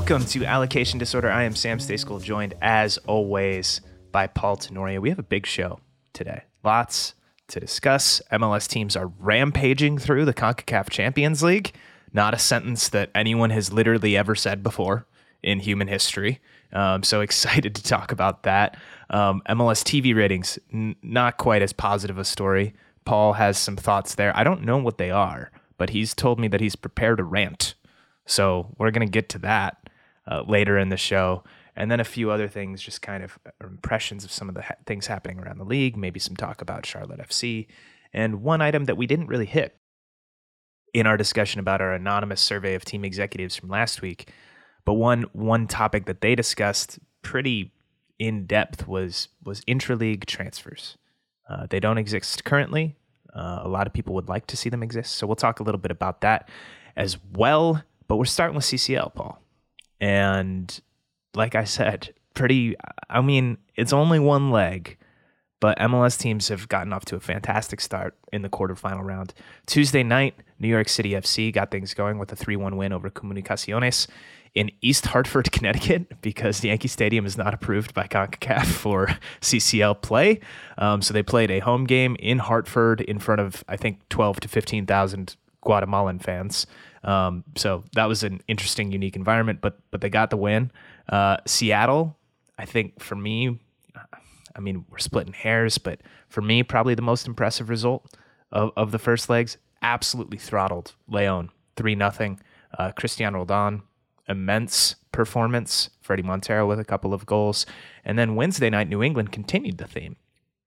Welcome to Allocation Disorder. I am Sam Stejskal, joined as always by Paul Tenorio. We have a big show today. Lots to discuss. MLS teams are rampaging through the CONCACAF Champions League. Not a sentence that anyone has literally ever said before in human history. Um, so excited to talk about that. Um, MLS TV ratings, n- not quite as positive a story. Paul has some thoughts there. I don't know what they are, but he's told me that he's prepared to rant so we're going to get to that uh, later in the show. And then a few other things, just kind of uh, impressions of some of the ha- things happening around the league, maybe some talk about Charlotte FC. And one item that we didn't really hit in our discussion about our anonymous survey of team executives from last week, but one one topic that they discussed pretty in depth was was intraleague transfers. Uh, they don't exist currently. Uh, a lot of people would like to see them exist, so we'll talk a little bit about that as well. But we're starting with CCL, Paul. And like I said, pretty, I mean, it's only one leg, but MLS teams have gotten off to a fantastic start in the quarterfinal round. Tuesday night, New York City FC got things going with a 3 1 win over Comunicaciones in East Hartford, Connecticut, because the Yankee Stadium is not approved by CONCACAF for CCL play. Um, so they played a home game in Hartford in front of, I think, 12 to 15,000 Guatemalan fans. Um, so that was an interesting, unique environment, but but they got the win. Uh, Seattle, I think for me, I mean we're splitting hairs, but for me, probably the most impressive result of, of the first legs. Absolutely throttled Leon three nothing. Uh, Cristian Roldan, immense performance. Fredy Montero with a couple of goals, and then Wednesday night, New England continued the theme,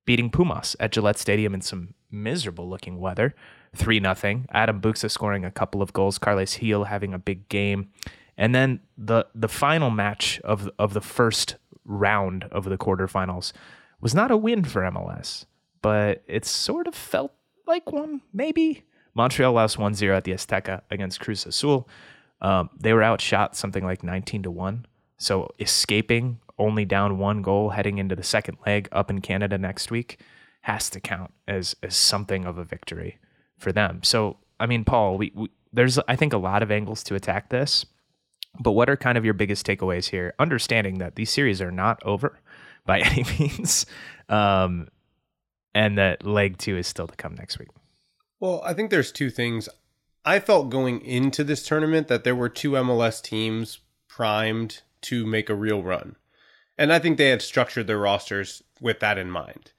beating Pumas at Gillette Stadium in some miserable looking weather three nothing. Adam Buksa scoring a couple of goals. Carles Gil having a big game, and then the the final match of of the first round of the quarterfinals was not a win for MLS, but it sort of felt like one maybe. Montreal lost 1-0 at the Azteca against Cruz Azul. Um, they were outshot something like 19 to 1. So escaping only down one goal heading into the second leg up in Canada next week has to count as as something of a victory for them. So, I mean, Paul, we, we, there's I think a lot of angles to attack this, but what are kind of your biggest takeaways here? Understanding that these series are not over by any means, um, and that leg two is still to come next week. Well, I think there's two things. I felt going into this tournament that there were two MLS teams primed to make a real run. And I think they had structured their rosters with that in mind.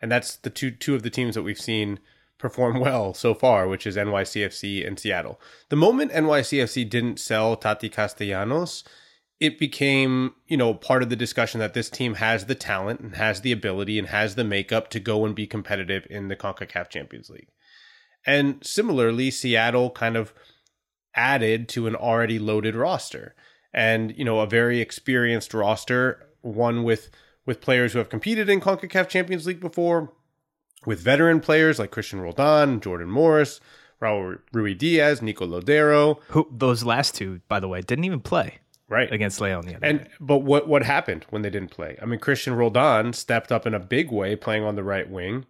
And that's the two two of the teams that we've seen perform well so far, which is NYCFC and Seattle. The moment NYCFC didn't sell Tati Castellanos, it became, you know, part of the discussion that this team has the talent and has the ability and has the makeup to go and be competitive in the CONCACAF Champions League. And similarly, Seattle kind of added to an already loaded roster and, you know, a very experienced roster, one with with players who have competed in CONCACAF Champions League before, with veteran players like Christian Roldan, Jordan Morris, Raul Ruidíaz, Nico Lodeiro. Who those last two, by the way, didn't even play Right. against Leon the other And night. but what what happened when they didn't play? I mean, Christian Roldan stepped up in a big way, playing on the right wing.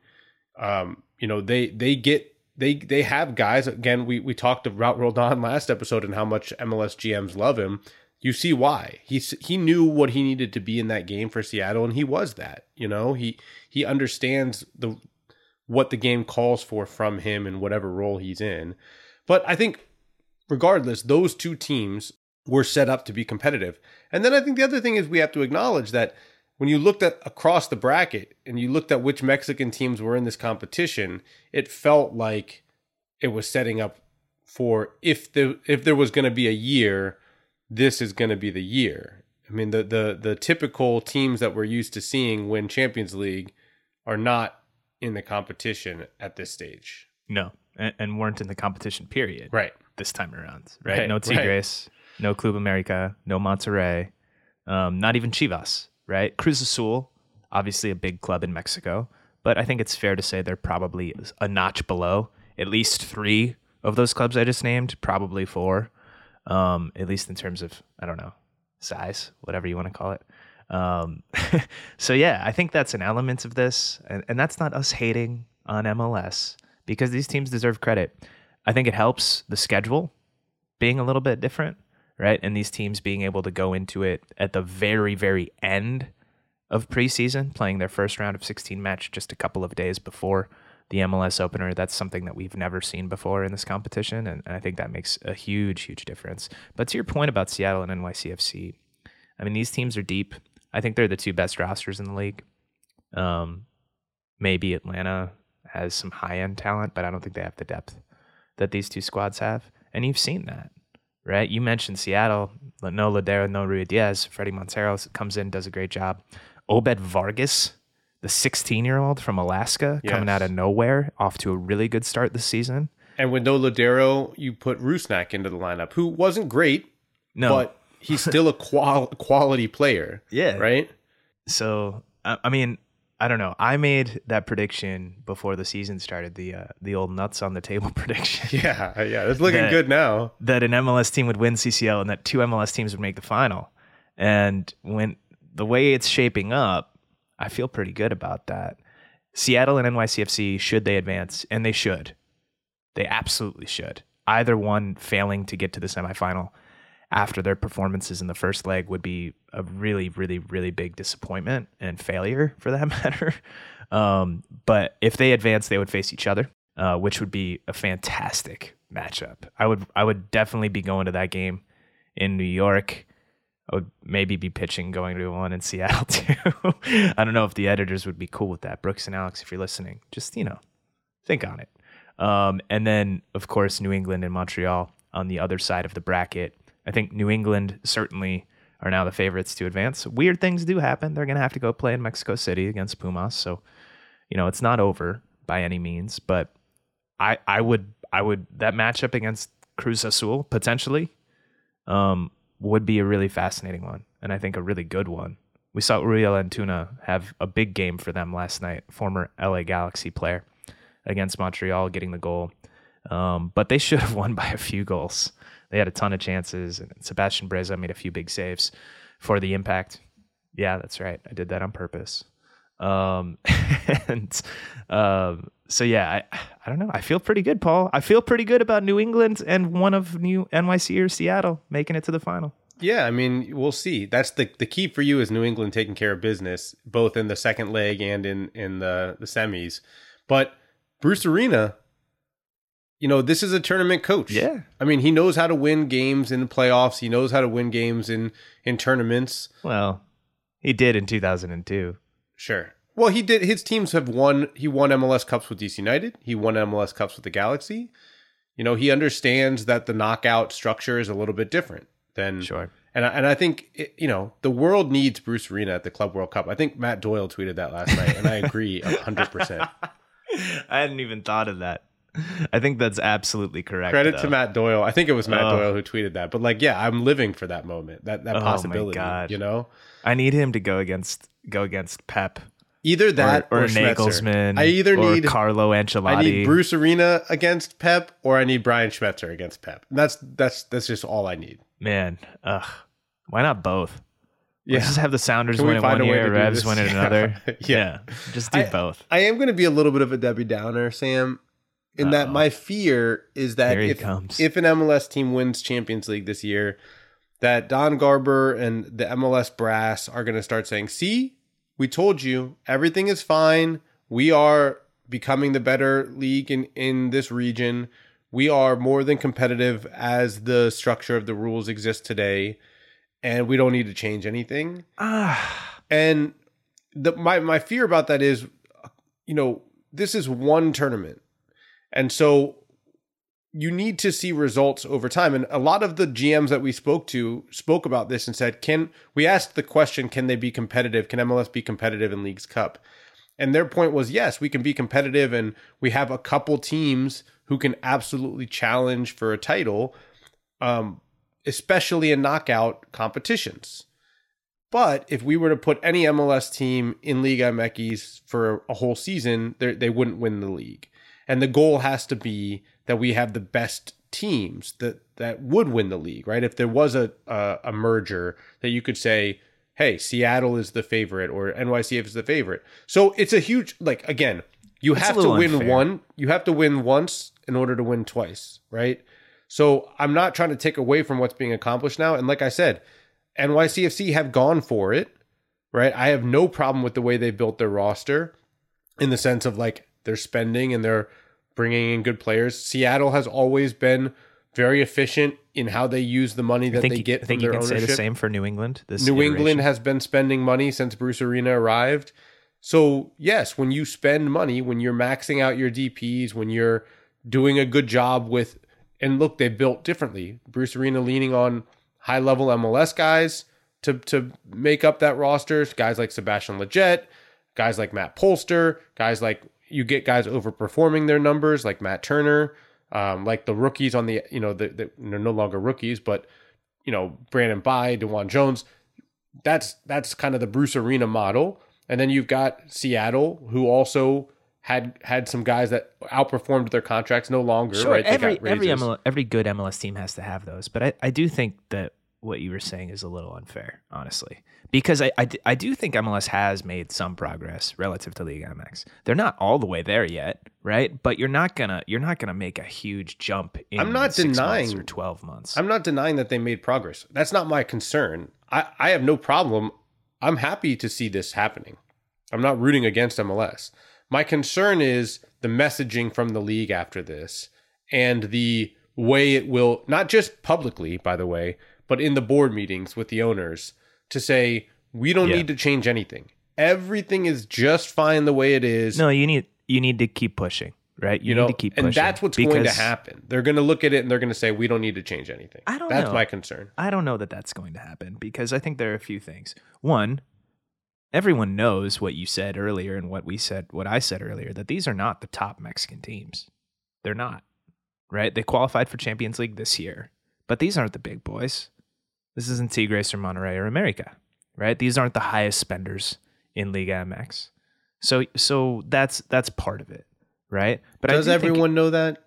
Um, you know, they they get they they have guys. Again, we we talked about Roldan last episode and how much MLS GMs love him. You see why he he knew what he needed to be in that game for Seattle, and he was that. You know, he he understands the what the game calls for from him in whatever role he's in. But I think regardless, those two teams were set up to be competitive. And then I think the other thing is we have to acknowledge that when you looked at across the bracket and you looked at which Mexican teams were in this competition, it felt like it was setting up for if the if there was going to be a year, this is going to be the year. I mean the the the typical teams that we're used to seeing win Champions League are not in the competition at this stage. no, and, and weren't in the competition period Right. this time around. Right? Right, no right. Tigres, no Club America, no Monterrey, um, not even Chivas. Right? Cruz Azul, obviously a big club in Mexico, but I think it's fair to say they're probably a notch below. At least three of those clubs I just named, probably four, um, at least in terms of I don't know size, whatever you want to call it. Um, so yeah, I think that's an element of this, and, and that's not us hating on MLS because these teams deserve credit. I think it helps the schedule being a little bit different, right? And these teams being able to go into it at the very, very end of preseason, playing their first round of 16 match just a couple of days before the MLS opener. That's something that we've never seen before in this competition. And, and I think that makes a huge, huge difference. But to your point about Seattle and NYCFC, I mean, these teams are deep. I think they're the two best rosters in the league. Um, maybe Atlanta has some high end talent, but I don't think they have the depth that these two squads have. And you've seen that, right? You mentioned Seattle, no Lodeiro, no Rui Diaz. Fredy Montero comes in, does a great job. Obed Vargas, the 16 year old from Alaska, coming out of nowhere, off to a really good start this season. And with no Lodeiro, you put Rusnak into the lineup, who wasn't great, No, but he's still a qual- quality player, yeah, right? So I, mean, I don't know. I made that prediction before the season started. The uh, the old nuts on the table prediction Yeah, yeah, it's looking That- good now. that an MLS team would win CCL and that two MLS teams would make the final. And when the way it's shaping up, I feel pretty good about that. Seattle and NYCFC should they advance, and they should. They absolutely should. Either one failing to get to the semifinal after their performances in the first leg would be a really, really, really big disappointment and failure for that matter. Um, but if they advance, they would face each other, uh, which would be a fantastic matchup. I would, I would definitely be going to that game in New York. I would maybe be pitching going to one in Seattle too. I don't know if the editors would be cool with that. Brooks and Alex, if you're listening, just you know, think on it. Um, and then, of course, New England and Montreal on the other side of the bracket. I think New England certainly are now the favorites to advance. Weird things do happen. They're going to have to go play in Mexico City against Pumas. So, you know, it's not over by any means, but I, I would, I would, that matchup against Cruz Azul potentially um, would be a really fascinating one. And I think a really good one. We saw Uriel Antuna have a big game for them last night, former LA Galaxy player against Montreal, getting the goal. Um, but they should have won by a few goals. They had a ton of chances, and Sebastian Breza made a few big saves for the impact. Yeah, that's right. I did that on purpose. Um, and um, so yeah, I I don't know. I feel pretty good, Paul. I feel pretty good about New England and one of New NYC or Seattle making it to the final. Yeah, I mean, we'll see. That's the the key for you is New England taking care of business, both in the second leg and in in the the semis. But Bruce Arena, you know, this is a tournament coach. Yeah. I mean, he knows how to win games in the playoffs. He knows how to win games in in tournaments. Well, he did in 2002. Sure. Well, he did. His teams have won. He won MLS Cups with DC United. He won MLS Cups with the Galaxy. You know, he understands that the knockout structure is a little bit different than Sure. And I, and I think it, you know the world needs Bruce Arena at the Club World Cup. I think Matt Doyle tweeted that last night, and I agree hundred percent. I hadn't even thought of that. I think that's absolutely correct. Credit to. Matt Doyle. I think it was Matt Oh. Doyle who tweeted that. But like, yeah, I'm living for that moment, that that Oh, my possibility. God. You know, I need him to go against go against Pep Either that or, or, or Nagelsmann. I either need Carlo Ancelotti. I need Bruce Arena against Pep, or I need Brian Schmetzer against Pep. That's that's that's just all I need. Man, ugh. Why not both? Yeah. Let's just have the Sounders Can win it one year, Revs win it Yeah. another. Yeah. just do I- both. I am going to be a little bit of a Debbie Downer, Sam, in that Uh-oh. my fear is that if, if an MLS team wins Champions League this year, that Don Garber and the MLS brass are going to start saying, "See, we told you everything is fine. We are becoming the better league in in this region. We are more than competitive as the structure of the rules exists today, and we don't need to change anything." Ah, And the my my fear about that is, you know, this is one tournament, and so you need to see results over time. And a lot of the GMs that we spoke to spoke about this and said, "Can we asked the question? Can they be competitive? Can MLS be competitive in Leagues Cup?" And their point was, yes, we can be competitive, and we have a couple teams who can absolutely challenge for a title, um, especially in knockout competitions. But if we were to put any MLS team in Liga MX for a whole season, they they wouldn't win the league. And the goal has to be that we have the best teams that that would win the league, right? If there was a a, a merger that you could say, "Hey, Seattle is the favorite or NYCF is the favorite." So it's a huge like again, you a have to win unfair. one, you have to win once in order to win twice, right? So I'm not trying to take away from what's being accomplished now. And like I said, NYCFC have gone for it, right? I have no problem with the way they built their roster in the sense of like they're spending and they're bringing in good players. Seattle has always been very efficient in how they use the money that think, they you- get I think from you can say the same for New England. This New iteration. England has been spending money since Bruce Arena arrived. So, yes, when you spend money, when you're maxing out your DPs, when you're doing a good job with, and look, they built differently. Bruce Arena leaning on high level MLS guys to, to make up that roster, guys like Sebastian Lletget, guys like Matt Polster, guys like you get guys overperforming their numbers like Matt Turner, um, like the rookies on the, you know, the, the, they're no longer rookies, but, you know, Brandon Bye, DeJuan Jones that's that's kind of the Bruce Arena model. And then you've got Seattle, who also had had some guys that outperformed their contracts no longer. Sure, right? They every got every. ML, every good MLS team has to have those, but I, I do think that what you were saying is a little unfair, honestly, because I I do think MLS has made some progress relative to League MX. They're not all the way there yet, right? But you're not gonna you're not gonna make a huge jump. in I'm not denying- or twelve months. I'm not denying that they made progress. That's not my concern. I, I have no problem. I'm happy to see this happening. I'm not rooting against MLS. My concern is the messaging from the league after this and the way it will, not just publicly, by the way, but in the board meetings with the owners to say, we don't Yeah. need to change anything. Everything is just fine the way it is. no, you need you need to keep pushing, right? You, you know, need to keep and that's what's going to happen. They're going to look at it and they're going to say, we don't need to change anything. I don't That's know. my concern. I don't know that that's going to happen because I think there are a few things. One, everyone knows what you said earlier and what we said, what I said earlier, that these are not the top Mexican teams. They're not, right? They qualified for Champions League this year, but these aren't the big boys. This isn't Tigres or Monterrey or America, right? These aren't the highest spenders in Liga MX. So, so that's that's part of it, right? But Does do think- everyone know that?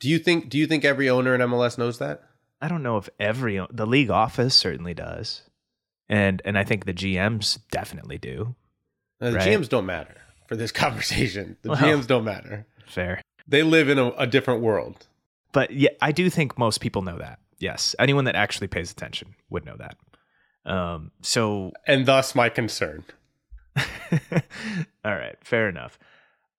Do you think do you think every owner in MLS knows that? I don't know if every the league office certainly does, and and I think the GMs definitely do. Uh, the Right. GMs don't matter for this conversation. The Well. GMs don't matter. Fair, They live in a, a different world. but yeah, I do think most people know that. Yes, anyone that actually pays attention would know that. Um, so And thus my concern. all right, fair enough.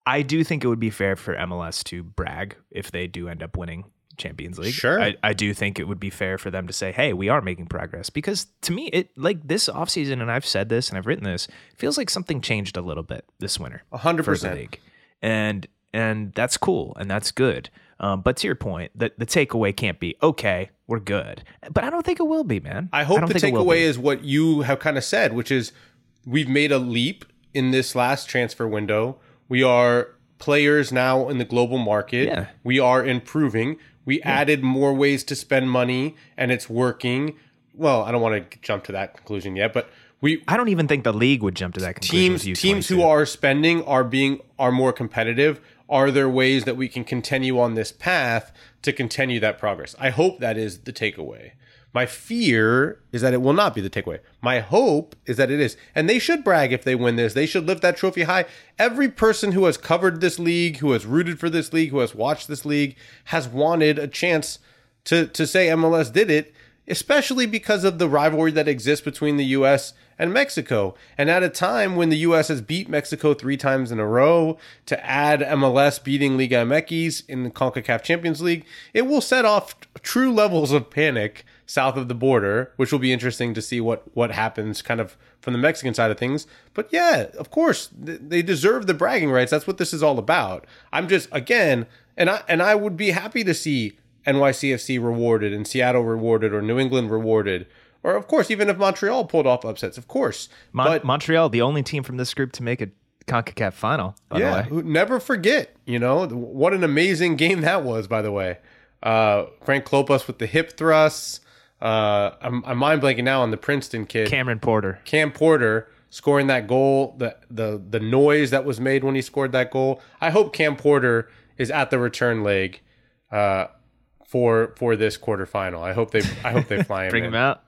I do think it would be fair for MLS to brag if they do end up winning Champions League. Sure. I, I do think it would be fair for them to say, hey, we are making progress. Because to me, it like this offseason, and I've said this and I've written this, feels like something changed a little bit this winter. A hundred for the percent. league. And and that's cool and that's good. Um, but to your point, the, the takeaway can't be okay, we're good. But I don't think it will be, man. I hope don't the think it will takeaway is what you have kind of said, which is we've made a leap in this last transfer window. We are players now in the global market. Yeah. We are improving. We added more ways to spend money and it's working. Well, I don't want to jump to that conclusion yet, but we I don't even think the league would jump to that conclusion. teams teams who are spending are being are more competitive. Are there ways that we can continue on this path to continue that progress? I hope that is the takeaway. My fear is that it will not be the takeaway. My hope is that it is. And they should brag if they win this. They should lift that trophy high. Every person who has covered this league, who has rooted for this league, who has watched this league, has wanted a chance to to say MLS did it, especially because of the rivalry that exists between the US and Mexico. And at a time when the US has beat Mexico 3 times in a row to add MLS beating Liga MX in the CONCACAF Champions League, it will set off true levels of panic south of the border, which will be interesting to see what what happens kind of from the Mexican side of things. But yeah, of course, th- they deserve the bragging rights. That's what this is all about. I'm just again, and I and I would be happy to see NYCFC rewarded and Seattle rewarded or New England rewarded. Or of course, even if Montreal pulled off upsets, of course. Mon- but Montreal, the only team from this group to make a CONCACAF final, by yeah, the way. never forget. You know what an amazing game that was. By the way, uh, Frank Klopas with the hip thrusts. Uh, I'm, I'm mind blanking now on the Princeton kid, Cameron Porter. Cam Porter scoring that goal. The the the noise that was made when he scored that goal. I hope Cam Porter is at the return leg uh, for for this quarterfinal. I hope they I hope they fly him. Bring in. him out.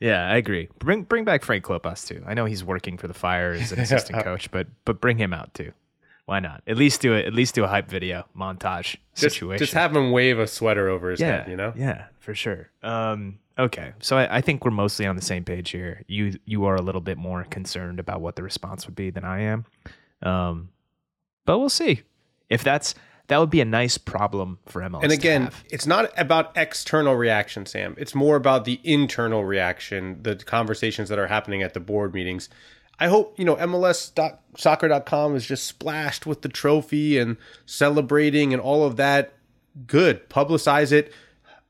Yeah, I agree. Bring bring back Frank Klopas too. I know he's working for the Fire as an assistant coach, but but bring him out too. Why not? At least do it. At least do a hype video montage Just, situation. just have him wave a sweater over his yeah, head. You know. Yeah, for sure. Um, okay, so I, I think we're mostly on the same page here. You you are a little bit more concerned about what the response would be than I am, um, but we'll see. If that's that would be a nice problem for MLS. And again, it's not about external reaction, Sam. It's more about the internal reaction, the conversations that are happening at the board meetings. I hope, you know, MLS.soccer.com is just splashed with the trophy and celebrating and all of that. Good. Publicize it.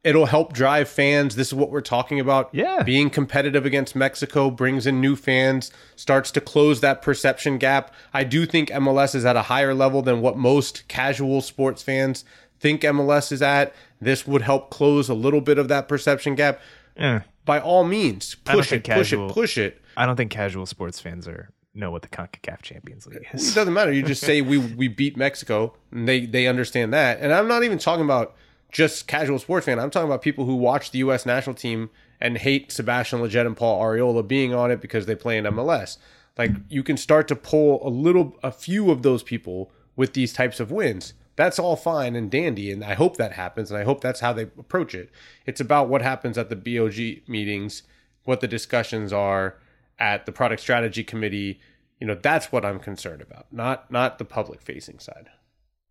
It'll help drive fans. This is what we're talking about. Yeah. Being competitive against Mexico brings in new fans, starts to close that perception gap. I do think MLS is at a higher level than what most casual sports fans think MLS is at. This would help close a little bit of that perception gap. Eh, By all means, push it, think push it, push it. I don't think casual sports fans are know what the Concacaf Champions League It is. doesn't matter. You just say we we beat Mexico, and they they understand that. And I'm not even talking about just casual sports fan. I'm talking about people who watch the U.S. national team and hate Sebastian Lletget and Paul Arriola being on it because they play in MLS. Like you can start to pull a little, a few of those people with these types of wins. That's all fine and dandy, and I hope that happens, and I hope that's how they approach it. It's about what happens at the BOG meetings, what the discussions are at the product strategy committee. You know, that's what I'm concerned about, not not the public facing side.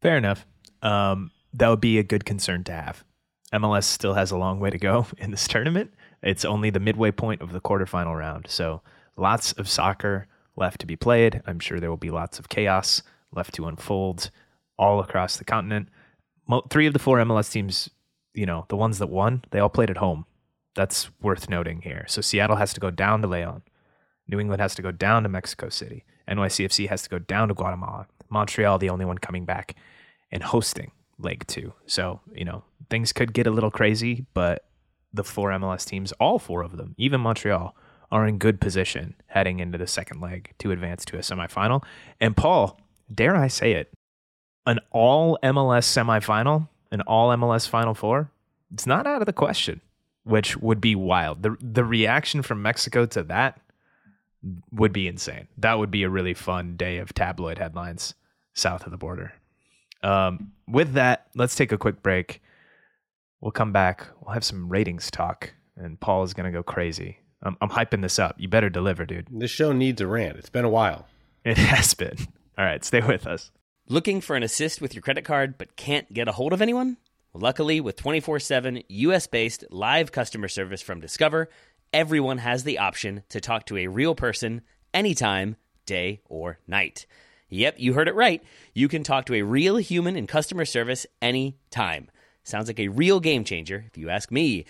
Fair enough. Um, that would be a good concern to have. MLS still has a long way to go in this tournament. It's only the midway point of the quarterfinal round. So lots of soccer left to be played. I'm sure there will be lots of chaos left to unfold all across the continent. Three of the four MLS teams, you know, the ones that won, they all played at home. That's worth noting here. So Seattle has to go down to Leon. New England has to go down to Mexico City. NYCFC has to go down to Guatemala. Montreal, the only one coming back and hosting leg two. So, you know, things could get a little crazy, but the four MLS teams, all four of them, even Montreal, are in good position heading into the second leg to advance to a semifinal. And Paul, dare I say it, an all MLS semifinal, an all MLS Final Four, it's not out of the question, which would be wild. The the reaction from Mexico to that would be insane. That would be a really fun day of tabloid headlines south of the border. Um, with that, let's take a quick break. We'll come back. We'll have some ratings talk, and Paul is going to go crazy. I'm, I'm hyping this up. You better deliver, dude. This show needs a rant. It's been a while. It has been. All right, stay with us. Looking for an assist with your credit card but can't get a hold of anyone? Luckily, with 24 7 US based live customer service from Discover, everyone has the option to talk to a real person anytime, day or night. Yep, you heard it right. You can talk to a real human in customer service anytime. Sounds like a real game changer, if you ask me.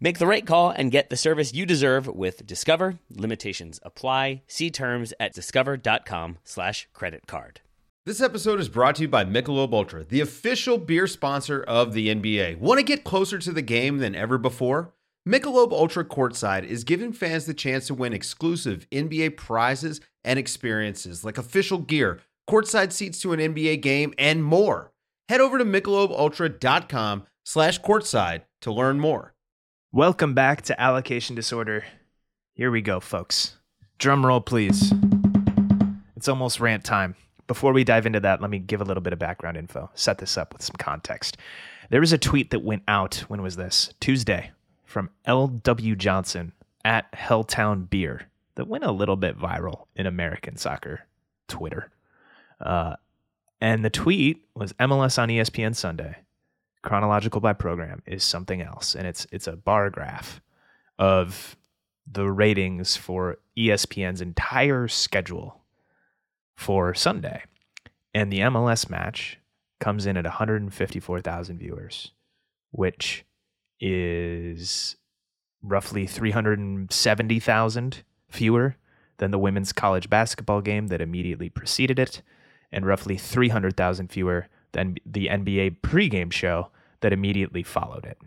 Make the right call and get the service you deserve with Discover. Limitations apply. See terms at discover.com slash credit card. This episode is brought to you by Michelob Ultra, the official beer sponsor of the NBA. Want to get closer to the game than ever before? Michelob Ultra Courtside is giving fans the chance to win exclusive NBA prizes and experiences like official gear, courtside seats to an NBA game, and more. Head over to michelobultra.com slash courtside to learn more. Welcome back to Allocation Disorder. Here we go, folks. Drum roll, please. It's almost rant time. Before we dive into that, let me give a little bit of background info, set this up with some context. There was a tweet that went out, when was this? Tuesday, from L.W. Johnson at Helltown Beer that went a little bit viral in American soccer Twitter. Uh, and the tweet was MLS on ESPN Sunday. Chronological by program is something else, and it's it's a bar graph of the ratings for ESPN's entire schedule for Sunday. And the MLS match comes in at 154,000 viewers, which is roughly 370,000 fewer than the women's college basketball game that immediately preceded it, and roughly 300,000 fewer than the NBA pregame show that immediately followed it.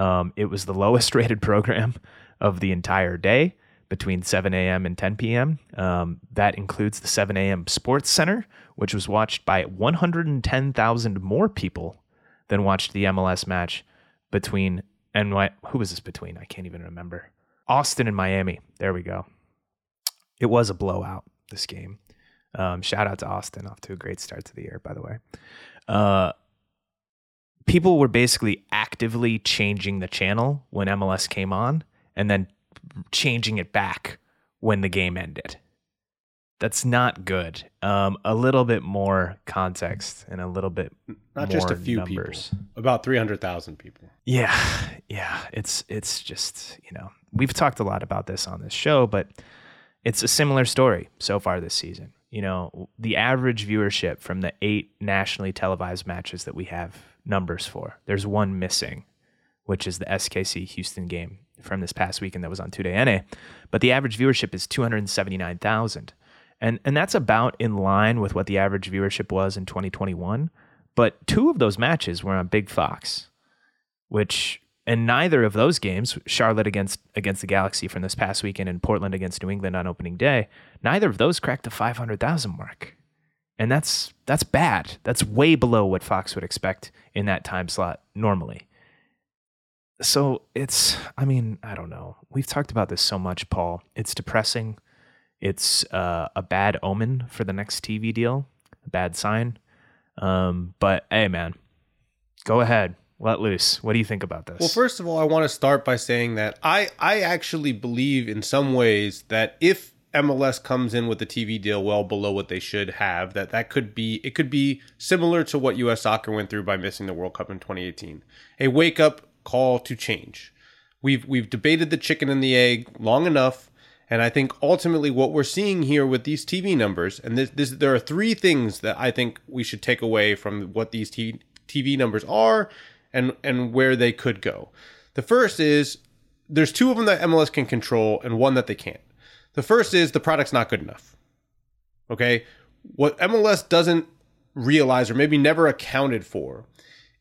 Um, it was the lowest rated program of the entire day between 7 a.m. and 10 p.m. Um, that includes the 7 a.m. Sports Center, which was watched by 110,000 more people than watched the MLS match between what, who was this between? I can't even remember. Austin and Miami. There we go. It was a blowout. This game. Um, shout out to Austin, off to a great start to the year, by the way. Uh, people were basically actively changing the channel when MLS came on, and then changing it back when the game ended. That's not good. Um, a little bit more context and a little bit Not just a few numbers. people, about 300,000 people. Yeah, yeah. It's it's just you know we've talked a lot about this on this show, but it's a similar story so far this season. You know, the average viewership from the eight nationally televised matches that we have numbers for. There's one missing, which is the SKC Houston game from this past weekend that was on 2 NA. But the average viewership is 279,000. And and that's about in line with what the average viewership was in 2021. But two of those matches were on Big Fox which and neither of those games, Charlotte against against the Galaxy from this past weekend and Portland against New England on opening day, neither of those cracked the 500,000 mark. And that's that's bad. That's way below what Fox would expect in that time slot normally. So it's I mean, I don't know. We've talked about this so much, Paul. It's depressing. It's uh, a bad omen for the next TV deal, a bad sign. Um, but hey, man, go ahead, let loose. What do you think about this? Well, first of all, I want to start by saying that I, I actually believe in some ways that if MLS comes in with a TV deal well below what they should have, that that could be it could be similar to what U.S. Soccer went through by missing the World Cup in 2018, a wake up call to change. We've we've debated the chicken and the egg long enough, and I think ultimately what we're seeing here with these TV numbers, and this, this there are three things that I think we should take away from what these TV numbers are and and where they could go. The first is there's two of them that MLS can control and one that they can't. The first is the product's not good enough. Okay? What MLS doesn't realize or maybe never accounted for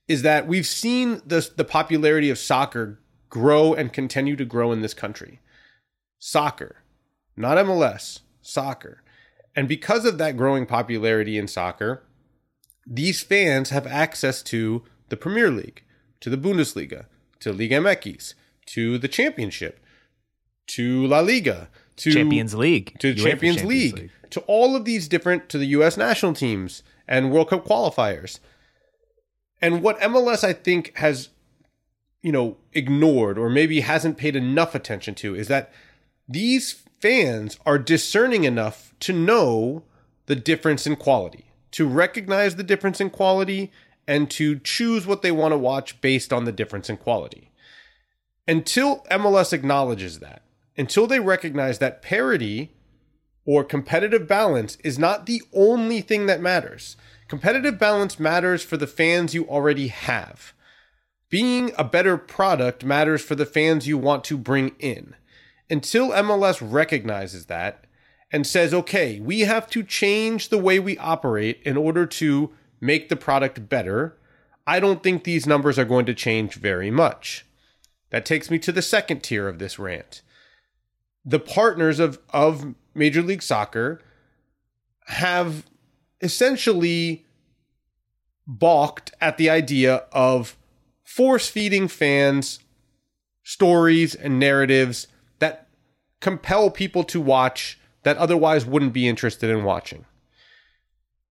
is that we've seen the the popularity of soccer grow and continue to grow in this country. Soccer, not MLS, soccer. And because of that growing popularity in soccer, these fans have access to the Premier League, to the Bundesliga, to Liga MX, to the Championship, to La Liga, to Champions League, to Champions, Champions League, to all of these different to the US national teams and World Cup qualifiers. And what MLS I think has you know ignored or maybe hasn't paid enough attention to is that these fans are discerning enough to know the difference in quality, to recognize the difference in quality and to choose what they want to watch based on the difference in quality. Until MLS acknowledges that, until they recognize that parity or competitive balance is not the only thing that matters. Competitive balance matters for the fans you already have. Being a better product matters for the fans you want to bring in. Until MLS recognizes that and says, okay, we have to change the way we operate in order to make the product better, I don't think these numbers are going to change very much. That takes me to the second tier of this rant. The partners of, of Major League Soccer have essentially balked at the idea of force feeding fans stories and narratives that compel people to watch that otherwise wouldn't be interested in watching.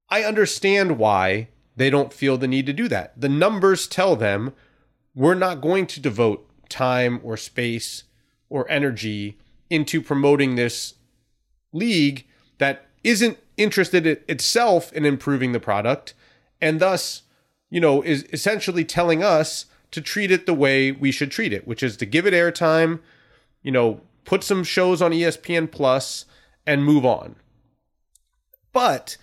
I understand why they don't feel the need to do that. The numbers tell them we're not going to devote time or space or energy into promoting this league that isn't interested itself in improving the product and thus, you know, is essentially telling us to treat it the way we should treat it, which is to give it airtime, you know, put some shows on ESPN Plus and move on. But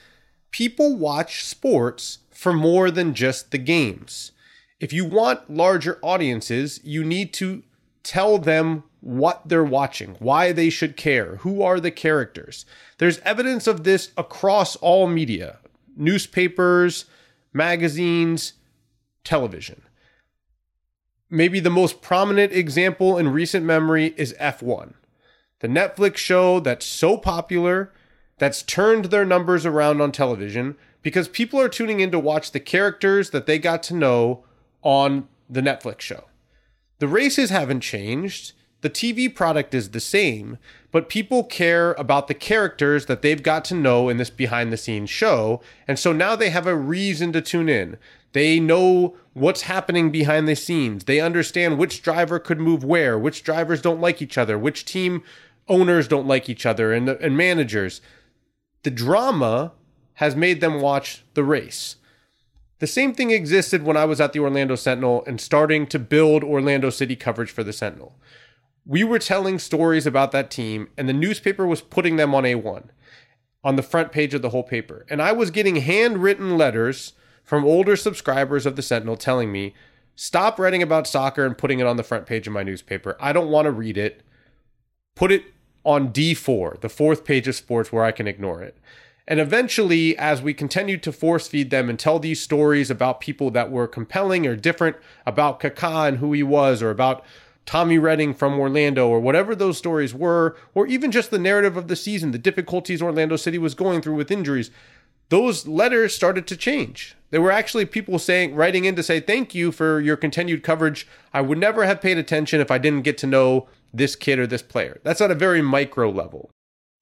people watch sports for more than just the games. If you want larger audiences, you need to tell them what they're watching, why they should care, who are the characters. There's evidence of this across all media newspapers, magazines, television. Maybe the most prominent example in recent memory is F1, the Netflix show that's so popular that's turned their numbers around on television because people are tuning in to watch the characters that they got to know on the Netflix show. The races haven't changed. The TV product is the same, but people care about the characters that they've got to know in this behind the scenes show. And so now they have a reason to tune in. They know what's happening behind the scenes. They understand which driver could move where, which drivers don't like each other, which team owners don't like each other, and, and managers. The drama has made them watch the race. The same thing existed when I was at the Orlando Sentinel and starting to build Orlando City coverage for the Sentinel we were telling stories about that team, and the newspaper was putting them on A1 on the front page of the whole paper. And I was getting handwritten letters from older subscribers of the Sentinel telling me, stop writing about soccer and putting it on the front page of my newspaper. I don't want to read it. Put it on D4, the fourth page of sports, where I can ignore it. And eventually, as we continued to force feed them and tell these stories about people that were compelling or different about Kaká and who he was, or about Tommy Redding from Orlando or whatever those stories were, or even just the narrative of the season, the difficulties Orlando City was going through with injuries, those letters started to change. There were actually people saying, writing in to say, thank you for your continued coverage. I would never have paid attention if I didn't get to know this kid or this player. That's at a very micro level.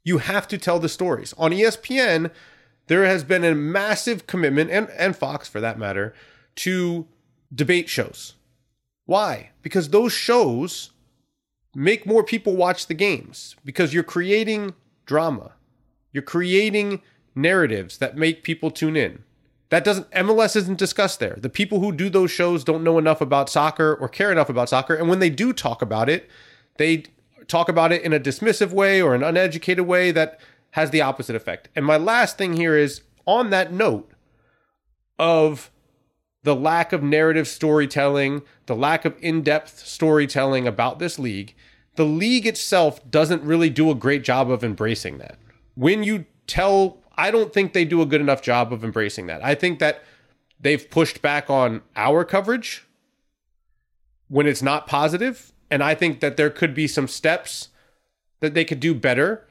You have to tell the stories. On ESPN, there has been a massive commitment, and, and Fox for that matter, to debate shows why? Because those shows make more people watch the games because you're creating drama. You're creating narratives that make people tune in. That doesn't MLS isn't discussed there. The people who do those shows don't know enough about soccer or care enough about soccer and when they do talk about it, they talk about it in a dismissive way or an uneducated way that has the opposite effect. And my last thing here is on that note of the lack of narrative storytelling, the lack of in depth storytelling about this league, the league itself doesn't really do a great job of embracing that. When you tell, I don't think they do a good enough job of embracing that. I think that they've pushed back on our coverage when it's not positive, and I think that there could be some steps that they could do better.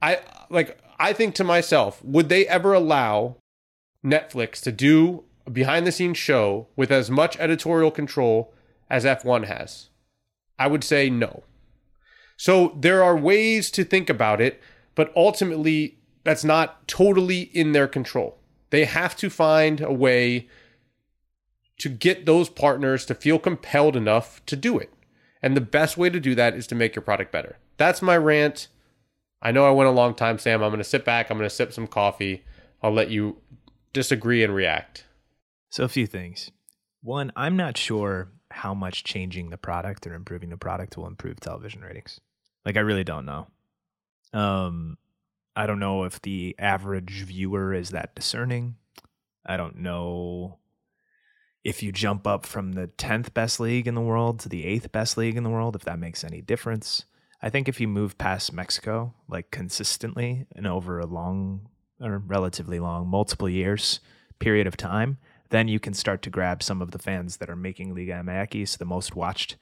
I like I think to myself, would they ever allow Netflix to do a behind the scenes show with as much editorial control as F1 has? I would say no. So there are ways to think about it, but ultimately, that's not totally in their control. They have to find a way to get those partners to feel compelled enough to do it. And the best way to do that is to make your product better. That's my rant. I know I went a long time, Sam. I'm going to sit back. I'm going to sip some coffee. I'll let you disagree and react. So, a few things. One, I'm not sure how much changing the product or improving the product will improve television ratings. Like, I really don't know. Um, I don't know if the average viewer is that discerning. I don't know if you jump up from the 10th best league in the world to the 8th best league in the world, if that makes any difference. I think if you move past Mexico, like consistently and over a long or relatively long, multiple years period of time, then you can start to grab some of the fans that are making Liga MX the most watched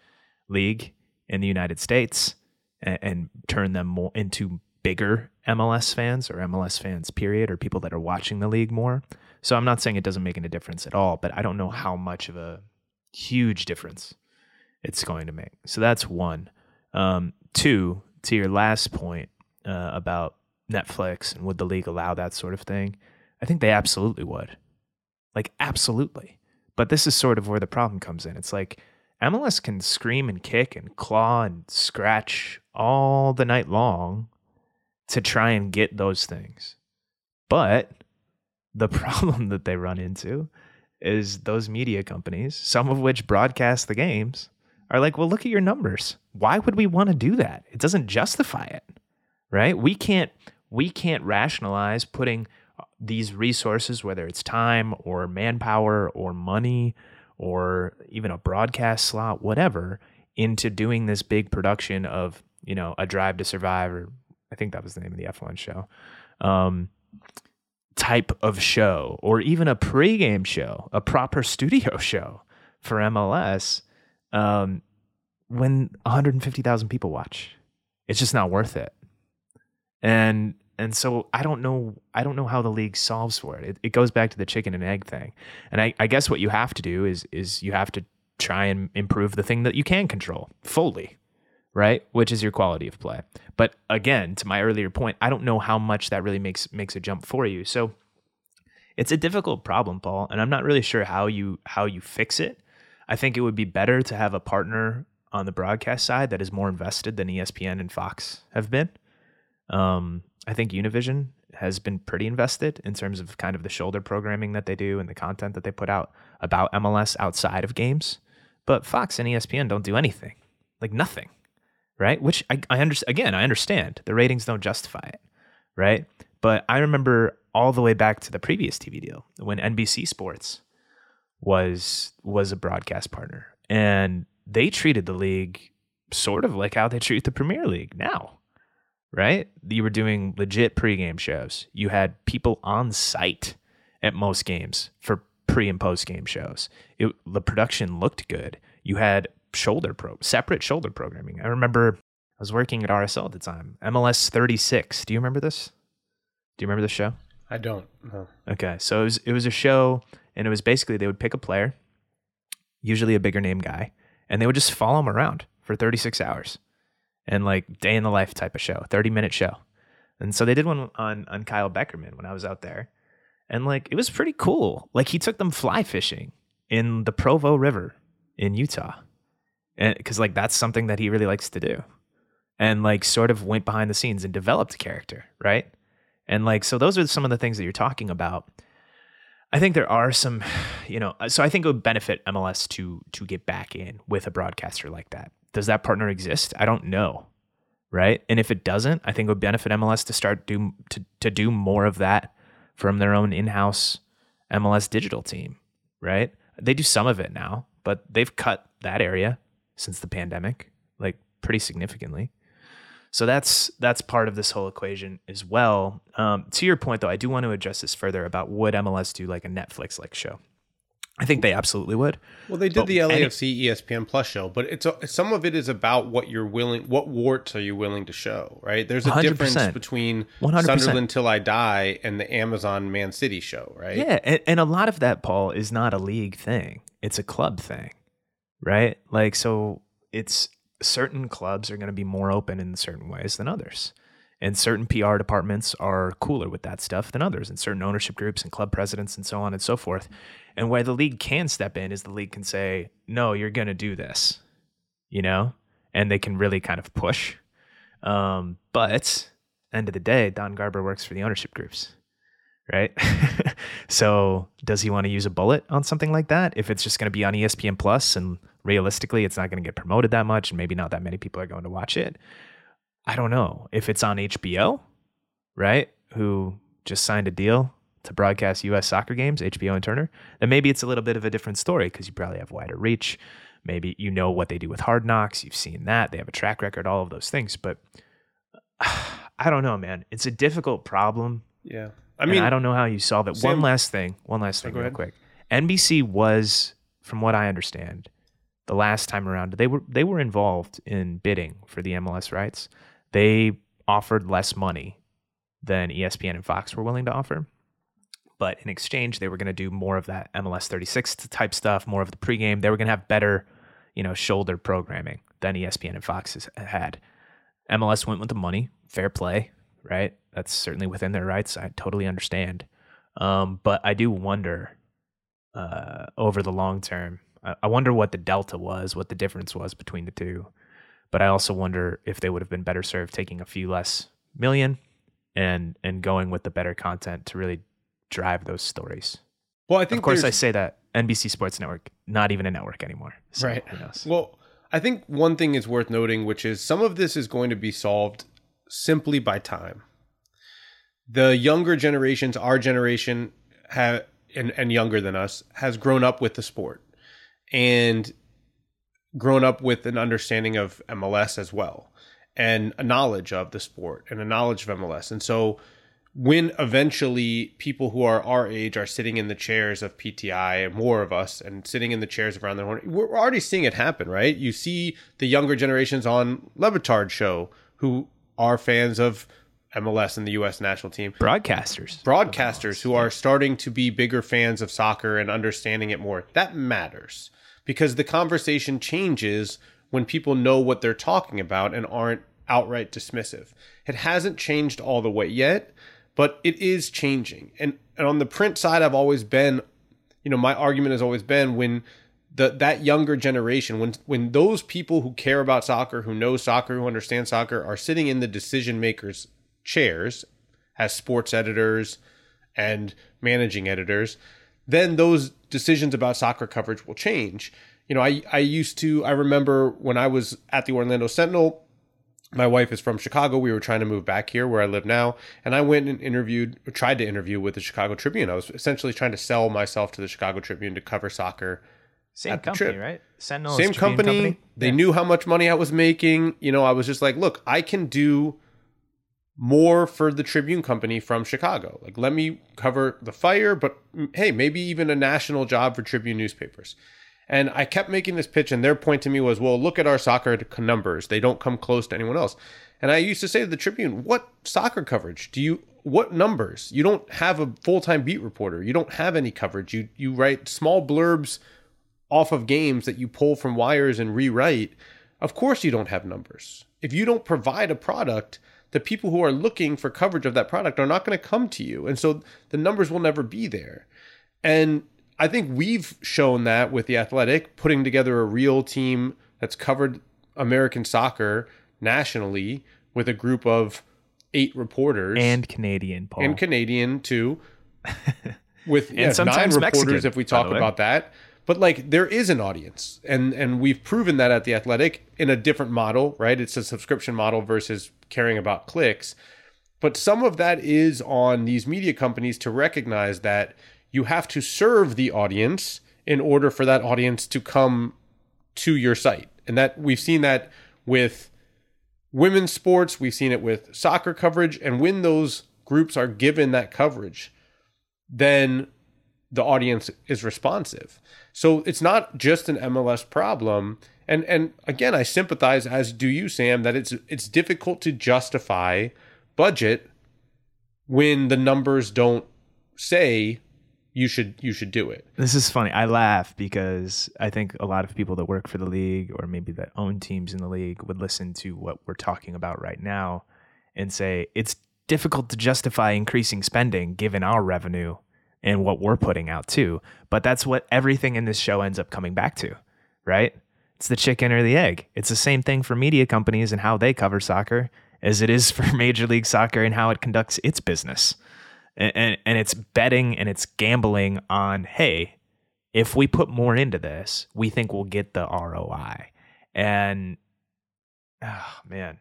league in the United States and, and turn them more into bigger MLS fans or MLS fans, period, or people that are watching the league more. So I'm not saying it doesn't make any difference at all, but I don't know how much of a huge difference it's going to make. So that's one. Um, two, to your last point uh, about Netflix and would the league allow that sort of thing? I think they absolutely would. Like, absolutely. But this is sort of where the problem comes in. It's like MLS can scream and kick and claw and scratch all the night long to try and get those things. But the problem that they run into is those media companies, some of which broadcast the games, are like, well, look at your numbers. Why would we want to do that? It doesn't justify it, right? We can't we can't rationalize putting these resources, whether it's time or manpower or money or even a broadcast slot, whatever, into doing this big production of you know a Drive to Survive, or I think that was the name of the F1 show. Um, type of show or even a pregame show, a proper studio show for MLS um, when 150,000 people watch. It's just not worth it. And and so I don't know I don't know how the league solves for it. It, it goes back to the chicken and egg thing. And I, I guess what you have to do is is you have to try and improve the thing that you can control fully right? Which is your quality of play. But again, to my earlier point, I don't know how much that really makes makes a jump for you. So it's a difficult problem, Paul, and I'm not really sure how you how you fix it. I think it would be better to have a partner on the broadcast side that is more invested than ESPN and Fox have been. Um, I think Univision has been pretty invested in terms of kind of the shoulder programming that they do and the content that they put out about MLS outside of games. But Fox and ESPN don't do anything, like nothing right? Which I, I understand. Again, I understand the ratings don't justify it, right? But I remember all the way back to the previous TV deal when NBC Sports was was a broadcast partner, and they treated the league sort of like how they treat the Premier League now, right? You were doing legit pregame shows. You had people on site at most games for pre and post game shows. It, the production looked good. You had shoulder pro separate shoulder programming. I remember I was working at RSL at the time. MLS 36. Do you remember this? Do you remember this show? I don't. No. Okay, so it was it was a show, and it was basically they would pick a player, usually a bigger name guy, and they would just follow him around for 36 hours, and like day in the life type of show, 30 minute show. And so they did one on on Kyle Beckerman when I was out there, and like it was pretty cool. Like he took them fly fishing in the Provo River in Utah and because like that's something that he really likes to do. And like sort of went behind the scenes and developed character right? And like so those are some of the things that you're talking about. I think there are some you know so i think it would benefit mls to to get back in with a broadcaster like that. Does that partner exist? I don't know right? And if it doesn't i think it would benefit mls to start do to, to do more of that from their own in-house mls digital team right? They do some of it now but they've cut that area since the pandemic, like pretty significantly. So that's that's part of this whole equation as well. Um, to your point, though, I do want to address this further about would MLS do like a Netflix like show? I think they absolutely would. Well, they did but the LAFC any, ESPN Plus show, but it's a, some of it is about what you're willing, what warts are you willing to show, right? There's a difference between 100%. Sunderland Till I Die and the Amazon Man City show, right? Yeah, and, and a lot of that, Paul, is not a league thing; it's a club thing right? Like, so it's certain clubs are going to be more open in certain ways than others. And certain PR departments are cooler with that stuff than others, and certain ownership groups and club presidents and so on and so forth. And where the league can step in is the league can say, no, you're going to do this, you know? And they can really kind of push. Um, but end of the day, Don Garber works for the ownership groups right? so does he want to use a bullet on something like that? If it's just going to be on ESPN Plus and realistically it's not going to get promoted that much and maybe not that many people are going to watch it. I don't know. If it's on HBO, right? Who just signed a deal to broadcast US soccer games, HBO and Turner, then maybe it's a little bit of a different story because you probably have wider reach. Maybe you know what they do with Hard Knocks. You've seen that. They have a track record, all of those things. But I don't know, man. It's a difficult problem. Yeah. I mean, I don't know how you solve it. Sam, one last thing. One last oh, thing, real quick. NBC was, from what I understand, the last time around, they were they were involved in bidding for the MLS rights. They offered less money than ESPN and Fox were willing to offer. But in exchange, they were going to do more of that MLS 36 type stuff, more of the pregame. They were going to have better, you know, shoulder programming than ESPN and Fox has had. MLS went with the money, fair play, right? That's certainly within their rights. I totally understand. Um, but I do wonder uh, over the long term. I, wonder what the delta was, what the difference was between the two. But I also wonder if they would have been better served taking a few less million and and going with the better content to really drive those stories. Well, I think Of course, I say that NBC Sports Network, not even a network anymore. So Right. Well, I think one thing is worth noting, which is some of this is going to be solved simply by time. The younger generations, our generation, have and, and younger than us, has grown up with the sport and grown up with an understanding of MLS as well, and a knowledge of the sport and a knowledge of MLS. And so when eventually people who are our age are sitting in the chairs of PTI and more of us and sitting in the chairs around the horn, we're already seeing it happen, right? You see the younger generations on Le Batard show who are fans of MLS and the U.S. national team Broadcasters. broadcasters who are starting to be bigger fans of soccer and understanding it more. That matters because the conversation changes when people know what they're talking about and aren't outright dismissive. It hasn't changed all the way yet, but it is changing. And, and on the print side, I've always been, you know, my argument has always been when the that younger generation, when when those people who care about soccer, who know soccer, who understand soccer, are sitting in the decision makers' chairs as sports editors and managing editors, then those decisions about soccer coverage will change. You know, I I used to I remember when I was at the Orlando Sentinel, my wife is from Chicago. We were trying to move back here where I live now, and I went and interviewed, or tried to interview with the Chicago Tribune. I was essentially trying to sell myself to the Chicago Tribune to cover soccer Same company, right? Sentinel. same is Tribune company. They knew how much money I was making. You know, I was just like, look, I can do more for the Tribune company from Chicago. Like, let me cover the fire, but mm, hey, maybe even a national job for Tribune newspapers. And I kept making this pitch, and their point to me was, well, look at our soccer numbers. They don't come close to anyone else. And I used to say to the Tribune, what soccer coverage do you, what numbers? You don't have a full time beat reporter. You don't have any coverage. You, you write small blurbs off of games that you pull from wires and rewrite, of course you don't have numbers. If you don't provide a product, the people who are looking for coverage of that product are not going to come to you. And so the numbers will never be there. And I think we've shown that with the Athletic, putting together a real team that's covered American soccer nationally with a group of eight reporters and Canadian, Paul. and Canadian too, with And yeah, nine sometimes reporters Mexican, if we talk about that. But like there is an audience, and and we've proven that at the Athletic in a different model, right? It's a subscription model versus caring about clicks. But some of that is on these media companies to recognize that you have to serve the audience in order for that audience to come to your site. And that we've seen that with women's sports, we've seen it with soccer coverage. And when those groups are given that coverage, then the audience is responsive. So it's not just an MLS problem. And and again, I sympathize, as do you, Sam, that it's it's difficult to justify budget when the numbers don't say you should you should do it. This is funny. I laugh because I think a lot of people that work for the league or maybe that own teams in the league would listen to what we're talking about right now and say it's difficult to justify increasing spending given our revenue and what we're putting out too. But that's what everything in this show ends up coming back to, right? It's the chicken or the egg. It's the same thing for media companies and how they cover soccer as it is for Major League Soccer and how it conducts its business and, and and it's betting and it's gambling on hey if we put more into this we think we'll get the ROI and oh man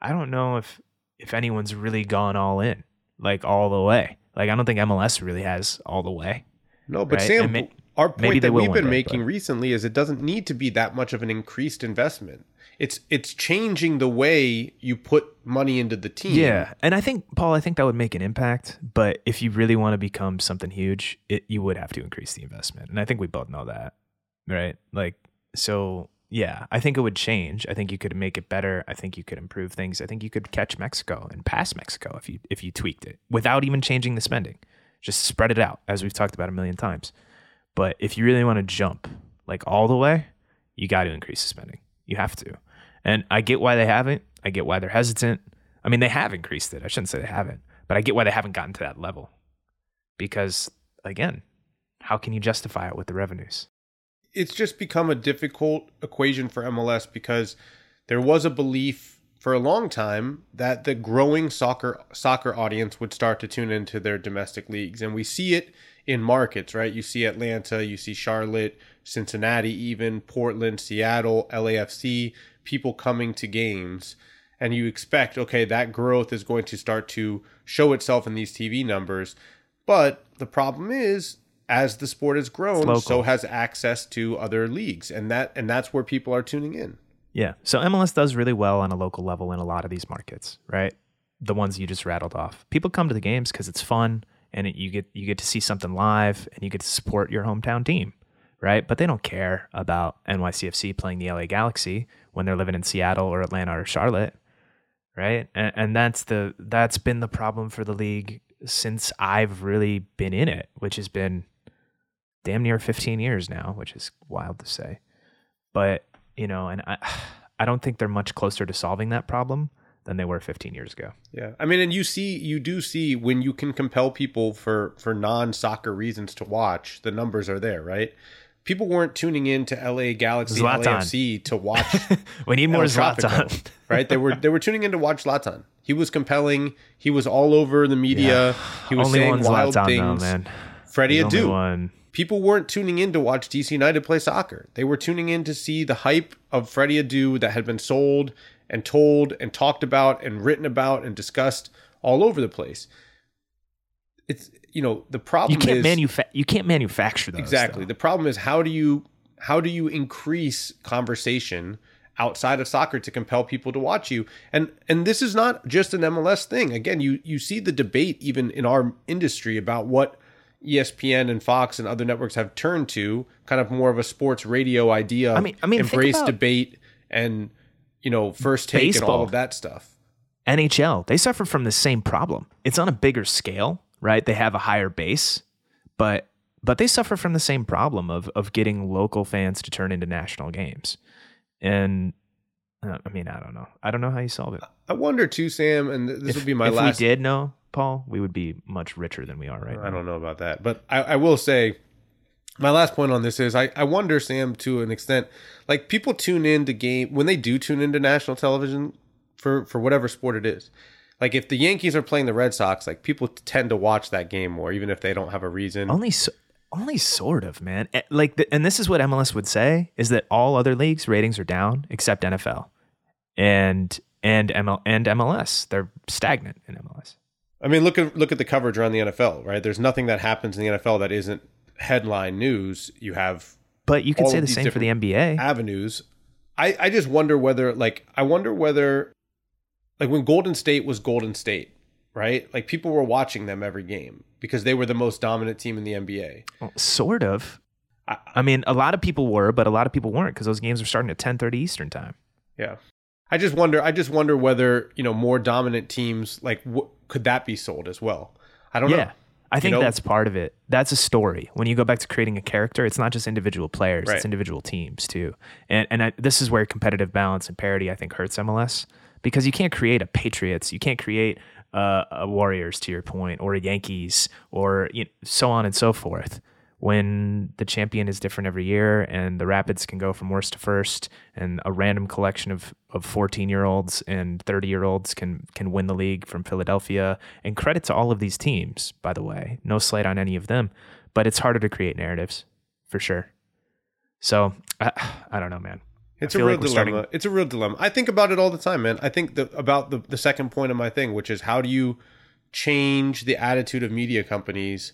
I don't know if if anyone's really gone all in like all the way like I don't think MLS really has all the way No, but Right, Sam, may- our point that we've been day, making but- recently is it doesn't need to be that much of an increased investment. It's it's changing the way you put money into the team. Yeah, and I think Paul, I think that would make an impact. But if you really want to become something huge, it, you would have to increase the investment, and I think we both know that, right? Like So yeah, I think it would change. I think you could make it better. I think you could improve things. I think you could catch Mexico and pass Mexico if you if you tweaked it without even changing the spending. Just spread it out as we've talked about a million times. But if you really want to jump like all the way, you got to increase the spending. You have to. And I get why they haven't. I get why they're hesitant. I mean, they have increased it. I shouldn't say they haven't, but I get why they haven't gotten to that level. Because again, how can you justify it with the revenues? It's just become a difficult equation for MLS because there was a belief for a long time that the growing soccer soccer audience would start to tune into their domestic leagues and we see it in markets, right? You see Atlanta, you see Charlotte, Cincinnati, even Portland, Seattle, LAFC, people coming to games. And you expect, okay, that growth is going to start to show itself in these TV numbers. But the problem is, as the sport has grown, so has access to other leagues. And that and that's where people are tuning in. Yeah. So MLS does really well on a local level in a lot of these markets, right? The ones you just rattled off. People come to the games because it's fun and it, you get you get to see something live and you get to support your hometown team, right? But they don't care about NYCFC playing the LA Galaxy when they're living in Seattle or Atlanta or Charlotte, right? And, and that's the that's been the problem for the league since I've really been in it, which has been damn near 15 years now, which is wild to say. But you know, and I I don't think they're much closer to solving that problem than they were 15 years ago. Yeah. I mean, and you see, you do see when you can compel people for, for non soccer reasons to watch, the numbers are there, right? People weren't tuning in to LA Galaxy, Zlatan. LAFC to watch. we need more Zlatan. Right? They were they were tuning in to watch Zlatan. He was compelling. He was all over the media. He was Only saying one wild Zlatan, things. though, man. Freddie Adu. one. People weren't tuning in to watch DC United play soccer. They were tuning in to see the hype of Freddie Adu that had been sold and told and talked about and written about and discussed all over the place. It's you know the problem You can't is manufa- you can't manufacture those. exactly though. the problem is how do you how do you increase conversation outside of soccer to compel people to watch you and and this is not just an MLS thing again you you see the debate even in our industry about what ESPN and Fox and other networks have turned to kind of more of a sports radio idea I mean- I mean, embrace debate and you know first take and all Baseball. of that stuff NHL, they suffer from the same problem. It's on a bigger scale, right? They have a higher base, but but they suffer from the same problem of of getting local fans to turn into national games. And uh, I mean, I don't know. I don't know how you solve it. I wonder too Sam and this if, will be my if last we did know, Paul, we would be much richer than we are right now. I don't know about that, but I, I will say my last point on this is I, I wonder, Sam, to an extent, like people tune in to game when they do tune into national television for for whatever sport it is. Like if the Yankees are playing the Red Sox, like people tend to watch that game more, even if they don't have a reason. Only so, only sort of, man. Eh, Like, the, and this is what MLS would say is that all other leagues ratings are down except NFL, and and ML and MLS. They're stagnant in MLS. I mean, look at look at the coverage around the NFL, right? There's nothing that happens in the NFL that isn't headline news. You have But you could say the same for the NBA. avenues. I, I just wonder whether like I wonder whether like when Golden State was Golden State, right? Like people were watching them every game because they were the most dominant team in the NBA. Well, sort of. I- I mean, a lot of people were, but a lot of people weren't because those games were starting at ten thirty Eastern time. Yeah. I just wonder I just wonder whether, you know, more dominant teams like w- could that be sold as well? I don't Yeah. know. I think know? that's part of it. That's a story. When you go back to creating a character, it's not just individual players; Right. it's individual teams too. And and I, this is where competitive balance and parity, I think, hurts MLS because you can't create a Patriots, you can't create uh, a Warriors, to your point, or a Yankees, or you know, so on and so forth. When the champion is different every year, and the Rapids can go from worst to first, and a random collection of of fourteen year olds and thirty year olds can can win the league from Philadelphia. And credit to all of these teams, by the way. No slight on any of them, but it's harder to create narratives for sure. So I, I don't know, man. It's a real like dilemma. starting- It's a real dilemma. I think about it all the time, man. I think the, about the, the second point of my thing, which is how do you change the attitude of media companies?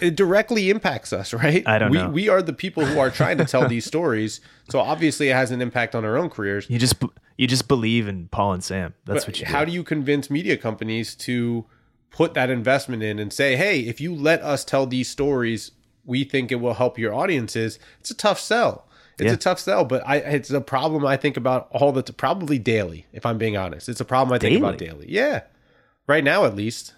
It directly impacts us, right? I don't we, know. We are the people who are trying to tell these stories. So obviously, it has an impact on our own careers. You just you just believe in Paul and Sam. That's But what you. how do you convince media companies to put that investment in and say, hey, if you let us tell these stories, we think it will help your audiences? It's a tough sell. It's Yeah. a tough sell, but I it's a problem I think about all the t- probably daily. If I'm being honest, it's a problem I think about daily. Yeah, right now at least.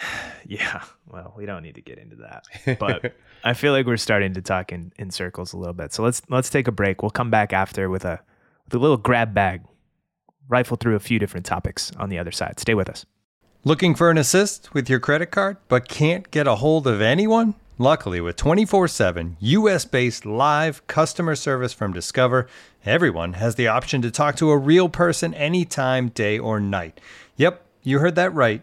Yeah. Well, we don't need to get into that. But I feel like we're starting to talk in, in circles a little bit. So let's let's take a break. We'll come back after with a with a little grab bag, rifle through a few different topics on the other side. Stay with us. Looking for an assist with your credit card but can't get a hold of anyone? Luckily, with 24 7 US based live customer service from Discover, everyone has the option to talk to a real person anytime, day or night. Yep, you heard that right.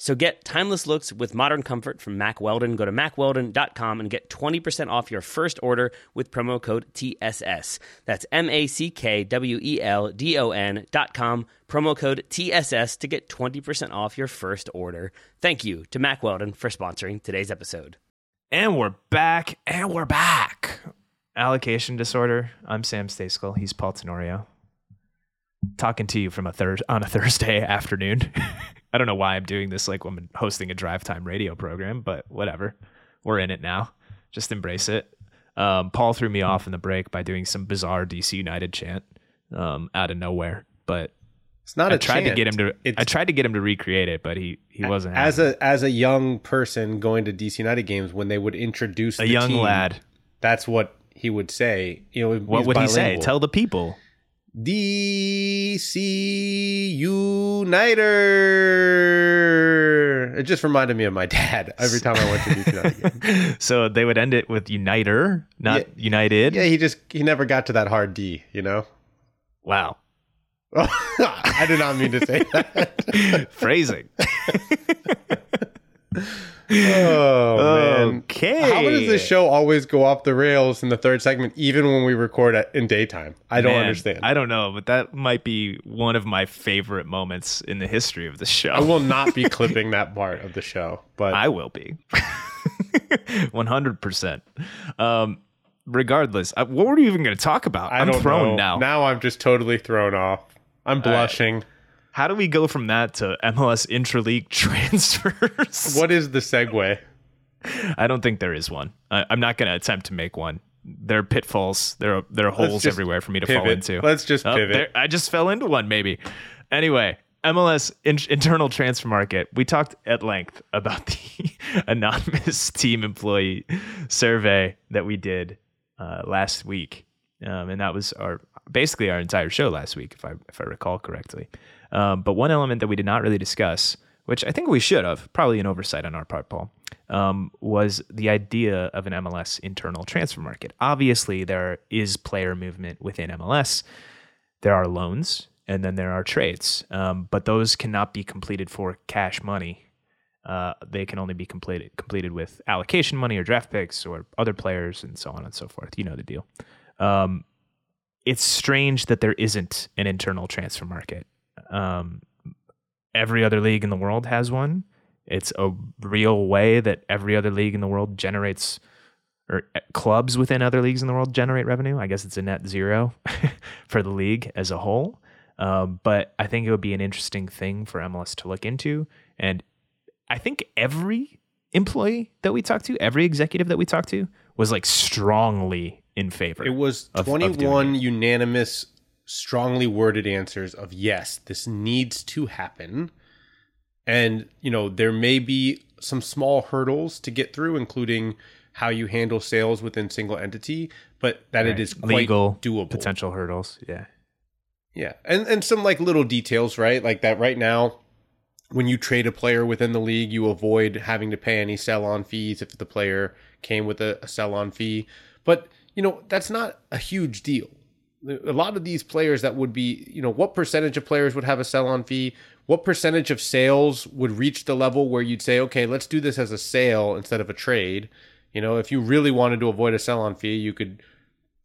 So get timeless looks with modern comfort from Mack Weldon. Go to mackweldon.com and get 20% off your first order with promo code TSS. That's M A C K W E L D O N dot com, promo code TSS to get 20% off your first order. Thank you to Mack Weldon for sponsoring today's episode. And we're back, and we're back. Allocation disorder. I'm Sam Stejskal. He's Paul Tenorio. Talking to you from a third on a Thursday afternoon. I don't know why I'm doing this like I'm hosting a drive time radio program, but whatever. We're in it now. Just embrace it. Um, Paul threw me off in the break by doing some bizarre DC United chant um, out of nowhere, but It's not I a tried to get him to. It's, I tried to get him to recreate it, but he he wasn't as a as a young person going to DC United games when they would introduce a the young team, lad. That's what he would say. You know, What would he say? Tell the people. DC Uniter. It just reminded me of my dad every time I went to DC so they would end it with Uniter, not Yeah. United. Yeah, he just he never got to that hard D. You know. Wow. I did not mean to say that. Phrasing. Oh man. Okay. How does this show always go off the rails in the third segment, even when we record at, in daytime? I don't Man, understand. I don't know, but that might be one of my favorite moments in the history of the show. I will not be clipping that part of the show, but I will be. 100%. Um, regardless, uh, what were you even going to talk about? I I'm don't thrown know. now. Now I'm just totally thrown off. I'm blushing. How do we go from that to MLS intra-league transfers? What is the segue? I don't think there is one. I, I'm not going to attempt to make one. There are pitfalls. There are there are holes everywhere for me to fall into. Let's just Oh, pivot. there- I just fell into one, maybe. Anyway, MLS in- internal transfer market. We talked at length about the anonymous team employee survey that we did uh, last week, um, and that was our basically our entire show last week, if I if I recall correctly. Um, but one element that we did not really discuss, which I think we should have, probably an oversight on our part, Paul, um, was the idea of an MLS internal transfer market. Obviously, there is player movement within MLS. There are loans and then there are trades, um, but those cannot be completed for cash money. Uh, they can only be completed completed with allocation money or draft picks or other players and so on and so forth. You know the deal. Um, it's strange that there isn't an internal transfer market. Um, every other league in the world has one. It's a real way that every other league in the world generates, or uh, clubs within other leagues in the world generate revenue. I guess it's a net zero for the league as a whole. Um, but I think it would be an interesting thing for MLS to look into. And I think every employee that we talked to, every executive that we talked to, was like strongly in favor. It was of- of 21 unanimous, strongly worded answers of yes, this needs to happen. And, you know, there may be some small hurdles to get through, including how you handle sales within single entity, but that it is quite legal doable. potential hurdles. Yeah. Yeah. And and some like little details, right? Like that right now when you trade a player within the league, you avoid having to pay any sell on fees if the player came with a, a sell on fee. But, you know, that's not a huge deal. A lot of these players that would be, you know, what percentage of players would have a sell on fee? What percentage of sales would reach the level where you'd say, okay, let's do this as a sale instead of a trade? You know, if you really wanted to avoid a sell on fee, you could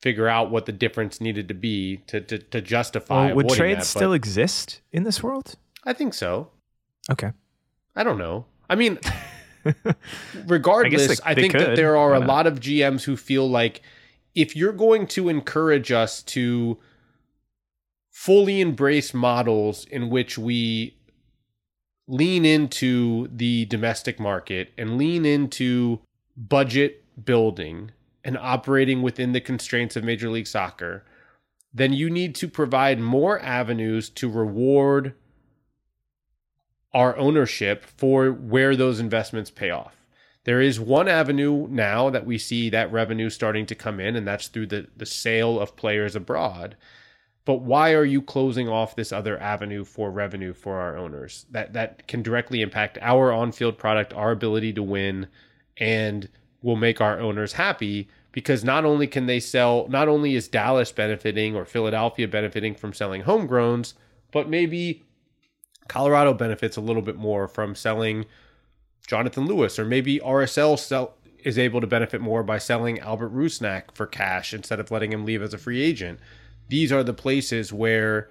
figure out what the difference needed to be to, to, to justify. Well, would trades that, still exist in this world? I think so. Okay. I don't know. I mean, regardless, I, they- they think that there are a lot of GMs who feel like if you're going to encourage us to fully embrace models in which we lean into the domestic market and lean into budget building and operating within the constraints of Major League Soccer, then you need to provide more avenues to reward our ownership for where those investments pay off. There is one avenue now that we see that revenue starting to come in, and that's through the, the sale of players abroad. But why are you closing off this other avenue for revenue for our owners? That that can directly impact our on-field product, our ability to win, and will make our owners happy because not only can they sell, not only is Dallas benefiting or Philadelphia benefiting from selling homegrowns, but maybe Colorado benefits a little bit more from selling Jonathan Lewis, or maybe RSL sell, is able to benefit more by selling Albert Rusnak for cash instead of letting him leave as a free agent. These are the places where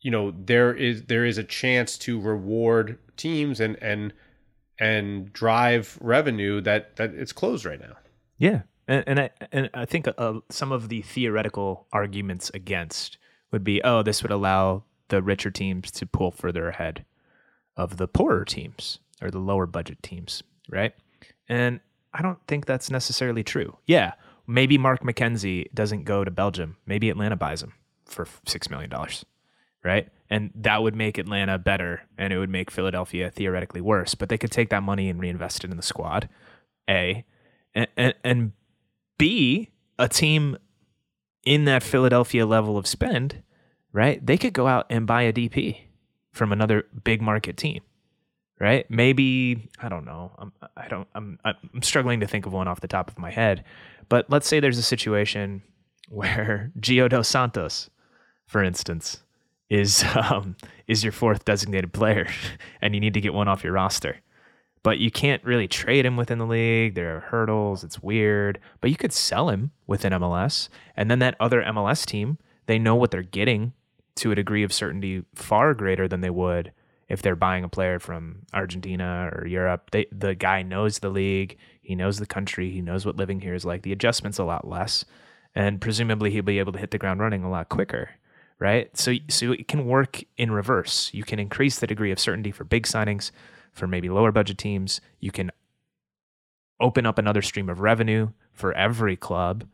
you know there is there is a chance to reward teams and and and drive revenue that that it's closed right now. Yeah, and and I and I think uh, some of the theoretical arguments against would be, oh, this would allow the richer teams to pull further ahead of the poorer teams or the lower budget teams, right? And I don't think that's necessarily true. Yeah, maybe Mark McKenzie doesn't go to Belgium. Maybe Atlanta buys him for six million dollars, right? And that would make Atlanta better, and it would make Philadelphia theoretically worse. But they could take that money and reinvest it in the squad. A, and, and, and B, a team in that Philadelphia level of spend, right? They could go out and buy a DP from another big market team, right? Maybe I don't know. I'm, I don't. I'm I'm struggling to think of one off the top of my head, but let's say there's a situation where Gio dos Santos, for instance, is um, is your fourth designated player, and you need to get one off your roster but you can't really trade him within the league. There are hurdles. It's weird. But you could sell him within MLS. And then that other MLS team, they know what they're getting to a degree of certainty far greater than they would if they're buying a player from Argentina or Europe. They, the guy knows the league, he knows the country, he knows what living here is like. The adjustment's a lot less. And presumably he'll be able to hit the ground running a lot quicker. Right. So so it can work in reverse. You can increase the degree of certainty for big signings for maybe lower budget teams. You can open up another stream of revenue for every club,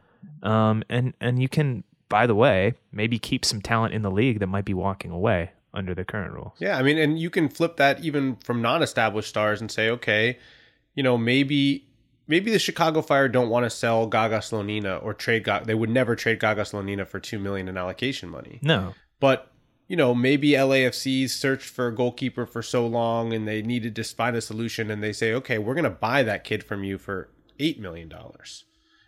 um, and and you can, by the way, maybe keep some talent in the league that might be walking away under the current rules. Yeah, I mean, and you can flip that even from non-established stars and say, okay, you know, maybe maybe the Chicago Fire don't want to sell Gaga Slonina or trade Gaga. They would never trade Gaga Slonina for two million in allocation money. No, But you know, maybe LAFC's searched for a goalkeeper for so long and they needed to find a solution and they say, okay, we're going to buy that kid from you for $8 million.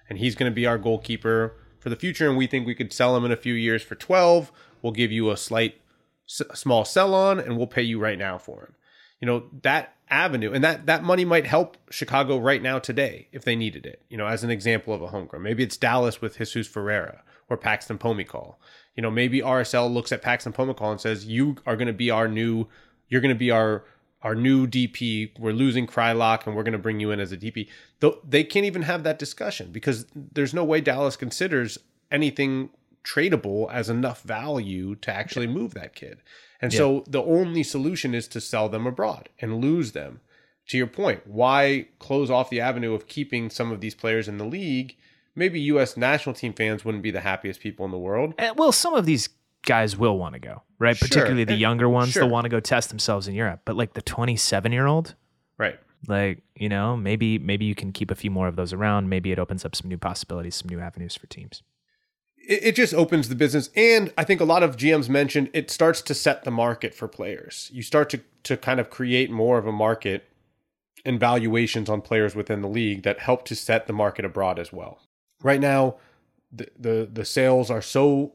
And he's going to be our goalkeeper for the future. And we think we could sell him in a few years for 12. We'll give you a slight, small sell on and we'll pay you right now for him. You know, that avenue and that, that money might help Chicago right now today if they needed it, you know, as an example of a homegrown. Maybe it's Dallas with Jesus Ferreira or Paxton Pomykal you know, maybe RSL looks at Paxton Pomykal and says, "You are going to be our new, you're going to be our our new DP. We're losing Kreilach, and we're going to bring you in as a DP." Though they can't even have that discussion because there's no way Dallas considers anything tradable as enough value to actually move that kid. And yeah. so the only solution is to sell them abroad and lose them. To your point, why close off the avenue of keeping some of these players in the league? maybe U.S. national team fans wouldn't be the happiest people in the world. And, well, some of these guys will want to go, right? Sure. Particularly the eh, younger ones, sure. they'll want to go test themselves in Europe. But like the 27 year old, right? Like you know, maybe maybe you can keep a few more of those around. Maybe it opens up some new possibilities, some new avenues for teams. It, just opens the business, and I think a lot of GMs mentioned it starts to set the market for players. You start to to kind of create more of a market and valuations on players within the league that help to set the market abroad as well. Right now the, the the sales are so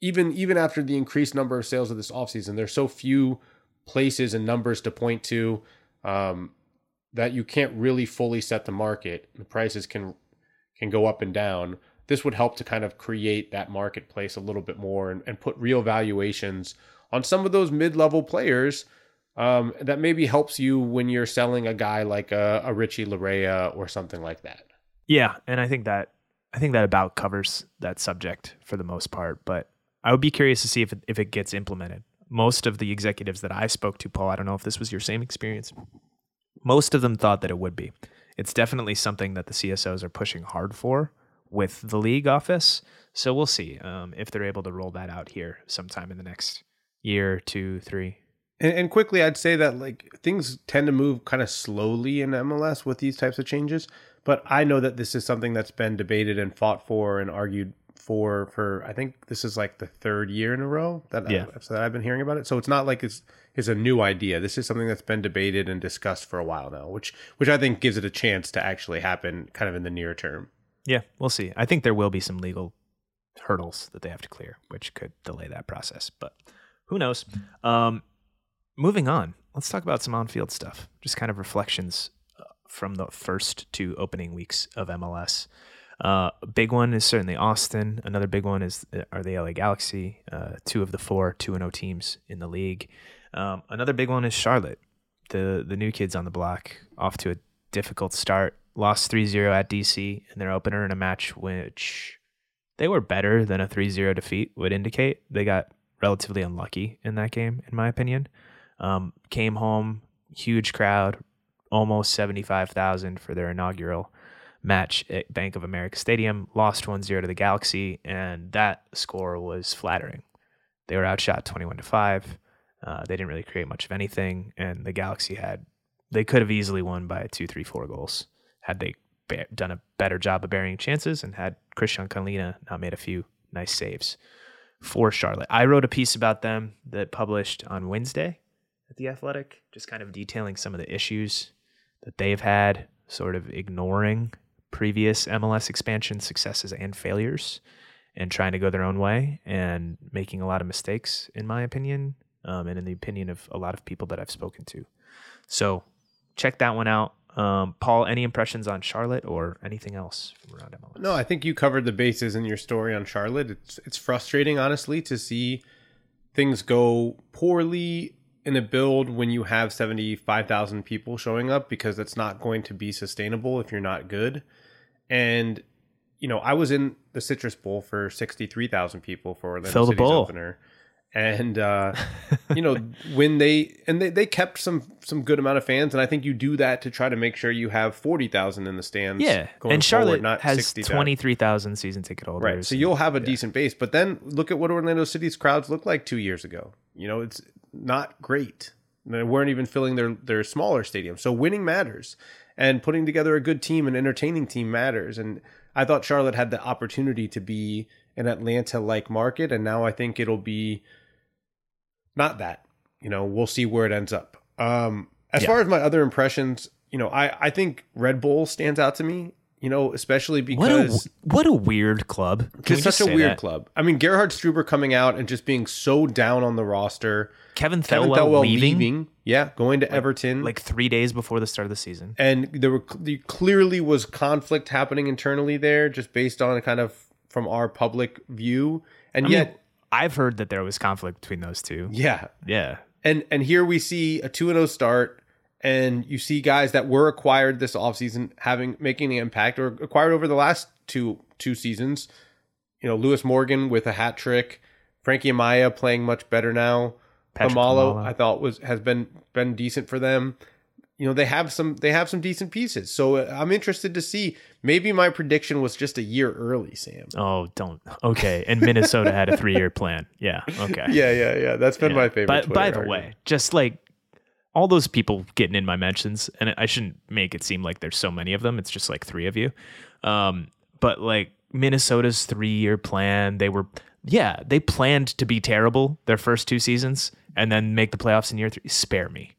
even even after the increased number of sales of this offseason there's so few places and numbers to point to um, that you can't really fully set the market. The prices can can go up and down this would help to kind of create that marketplace a little bit more and, and put real valuations on some of those mid-level players um, that maybe helps you when you're selling a guy like a, a Richie Laryea or something like that yeah, and I think that I think that about covers that subject for the most part. But I would be curious to see if it, if it gets implemented. Most of the executives that I spoke to, Paul, I don't know if this was your same experience. Most of them thought that it would be. It's definitely something that the CSOs are pushing hard for with the league office. So we'll see um, if they're able to roll that out here sometime in the next year, two, three. And, and, quickly, I'd say that like things tend to move kind of slowly in MLS with these types of changes. But I know that this is something that's been debated and fought for and argued for for I think this is like the third year in a row that yeah. I, that I've been hearing about it. So it's not like it's it's a new idea. This is something that's been debated and discussed for a while now, which which I think gives it a chance to actually happen kind of in the near term. Yeah, we'll see. I think there will be some legal hurdles that they have to clear, which could delay that process, but who knows. Um, moving on, let's talk about some on-field stuff. Just kind of reflections from the first two opening weeks of MLS. Uh, big one is certainly Austin. Another big one is uh, are the LA Galaxy, uh, two of the four two and O oh teams in the league. Um, another big one is Charlotte, the the new kids on the block, off to a difficult start. Lost 3-0 at DC in their opener in a match which they were better than a 3-0 defeat would indicate. They got relatively unlucky in that game, in my opinion. Um, came home, huge crowd, almost 75,000 for their inaugural match at Bank of America Stadium, lost 1-0 to the Galaxy, and that score was flattering. They were outshot 21 to 5. Uh, they didn't really create much of anything, and the Galaxy had they could have easily won by two, three, four goals had they ba- done a better job of burying chances and had Kristijan Kahlina not made a few nice saves for Charlotte. I wrote a piece about them that published on Wednesday at the Athletic, just kind of detailing some of the issues that they've had, sort of ignoring previous MLS expansion successes and failures and trying to go their own way and making a lot of mistakes, in my opinion, um, and in the opinion of a lot of people that I've spoken to. So check that one out. Um, Paul, any impressions on Charlotte or anything else from around MLS? No, I think you covered the bases in your story on Charlotte. It's it's frustrating, honestly, to see things go poorly in a build when you have 75,000 people showing up because it's not going to be sustainable if you're not good. And you know, I was in the Citrus Bowl for 63,000 people for Orlando Fill City's opener. And uh, you know, when they and they, they kept some some good amount of fans and I think you do that to try to make sure you have 40,000 in the stands Yeah. and Charlotte forward, has 23,000 season ticket holders. Right. So you'll have a yeah. decent base, but then look at what Orlando City's crowds looked like 2 years ago. You know, it's not great. They weren't even filling their their smaller stadium So winning matters, and putting together a good team, an entertaining team matters. And I thought Charlotte had the opportunity to be an Atlanta like market, and now I think it'll be not that. You know, we'll see where it ends up. Um, as Yeah. far as my other impressions, you know, I I think Red Bull stands out to me. You know, especially What a because what a weird club. Just such a weird that? club. I mean, Gerhard Struber coming out and just being so down on the roster. Kevin Kevin Thelwell, Thelwell leaving, leaving, yeah, going to Everton. like three days before the start of the season. and there were there clearly was conflict happening internally there, just based on kind of from our public view. And I mean, yet, I've heard that there was conflict between those two. yeah, Yeah. and and here we see a 2 and 0 start and you see guys that were acquired this offseason having making an impact or acquired over the last two two seasons you know Lewis Morgan with a hat trick Frankie Amaya playing much better now Patryk Kamalo Klimala. I thought was has been been decent for them you know they have some they have some decent pieces so uh, I'm interested to see maybe my prediction was just a year early Sam Oh, don't. Okay. And Minnesota had a three year plan. Yeah. Okay. yeah yeah yeah that's been Yeah. my favorite By, Twitter by the argument. way, just like all those people getting in my mentions, and I shouldn't make it seem like there's so many of them. It's just like three of you. Um, but like Minnesota's three year plan, they were, yeah, they planned to be terrible their first two seasons and then make the playoffs in year three. Spare me.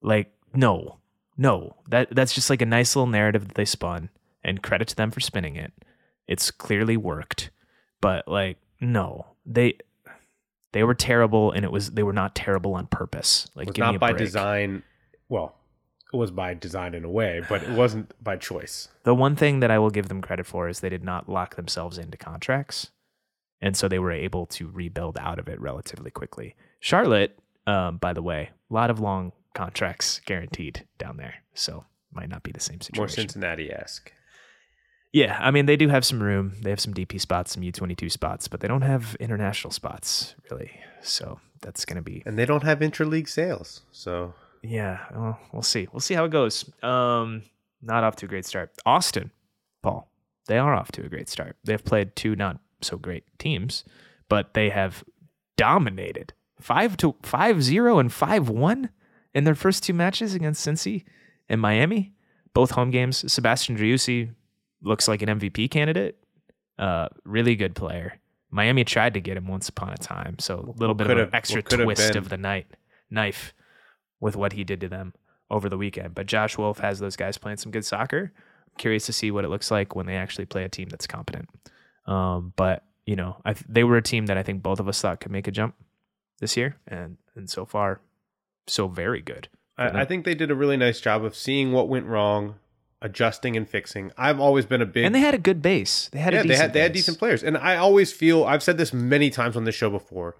Like, no, no, that that's just like a nice little narrative that they spun, and credit to them for spinning it. It's clearly worked, but like, no, they they were terrible, and it was they were not terrible on purpose. Like, It was give me a not by break. design. Well, it was by design in a way, but it wasn't by choice. The one thing that I will give them credit for is they did not lock themselves into contracts, and so they were able to rebuild out of it relatively quickly. Charlotte, um, by the way, a lot of long contracts guaranteed down there, so might not be the same situation. More Cincinnati esque. Yeah, I mean they do have some room. They have some DP spots, some U22 spots, but they don't have international spots really. So that's going to be And they don't have interleague sales. So yeah, well, we'll see. We'll see how it goes. Um not off to a great start. Austin, Paul, they are off to a great start. They've played two not so great teams, but they have dominated 5 to 5-0 and 5-1 in their first two matches against Cincy and Miami, both home games. Sebastian Driussi looks like an MVP candidate. Uh, really good player. Miami tried to get him once upon a time, so a little bit of an extra what could have twist of the night knife with what he did to them over the weekend. But Josh Wolff has those guys playing some good soccer. I'm curious to see what it looks like when they actually play a team that's competent. Um, but you know, I, they were a team that I think both of us thought could make a jump this year, and and so far, so very good. I, I think they did a really nice job of seeing what went wrong, adjusting and fixing. I've always been a big and they had a good base. They had yeah, a they decent had they had decent players, and I always feel I've said this many times on this show before.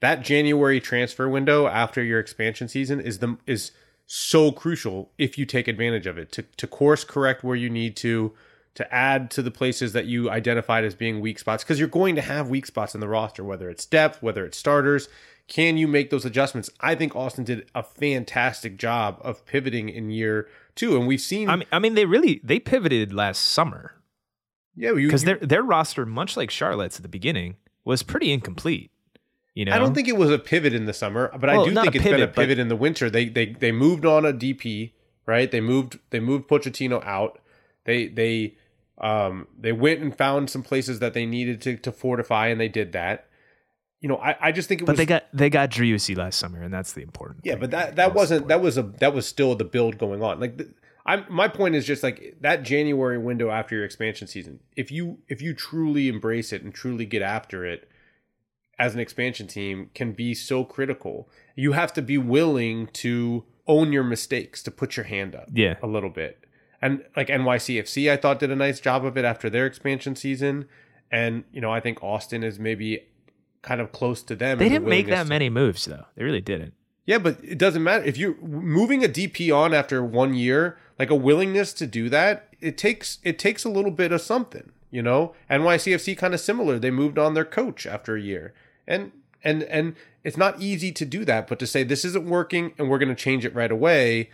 That January transfer window after your expansion season is the is so crucial if you take advantage of it to to course correct where you need to to add to the places that you identified as being weak spots because you're going to have weak spots in the roster whether it's depth whether it's starters can you make those adjustments i think austin did a fantastic job of pivoting in year two and we've seen I mean, I mean, they really they pivoted last summer yeah because their their roster, much like Charlotte's at the beginning, was pretty incomplete. You know, I don't think it was a pivot in the summer, but I do think it's been a pivot, pivot in the winter. They they they moved on a DP, right? They moved they moved Pochettino out. They they um they went and found some places that they needed to to fortify, and they did that. You know, I, I just think it was But was they got they got Driussi last summer, and that's the important. yeah, but that that wasn't that was a that was still the build going on. Like the, I'm my point is just like that January window after your expansion season. If you if you truly embrace it and truly get after it as an expansion team can be so critical. You have to be willing to own your mistakes, to put your hand up Yeah. a little bit. And like NYCFC I thought did a nice job of it after their expansion season. And you know, I think Austin is maybe kind of close to them. They didn't make that to- many moves though. They really didn't. yeah, but it doesn't matter if you're moving a DP on after one year, like a willingness to do that. It takes it takes a little bit of something, you know. NYCFC kind of similar. They moved on their coach after a year, and and and it's not easy to do that. But to say this isn't working and we're going to change it right away,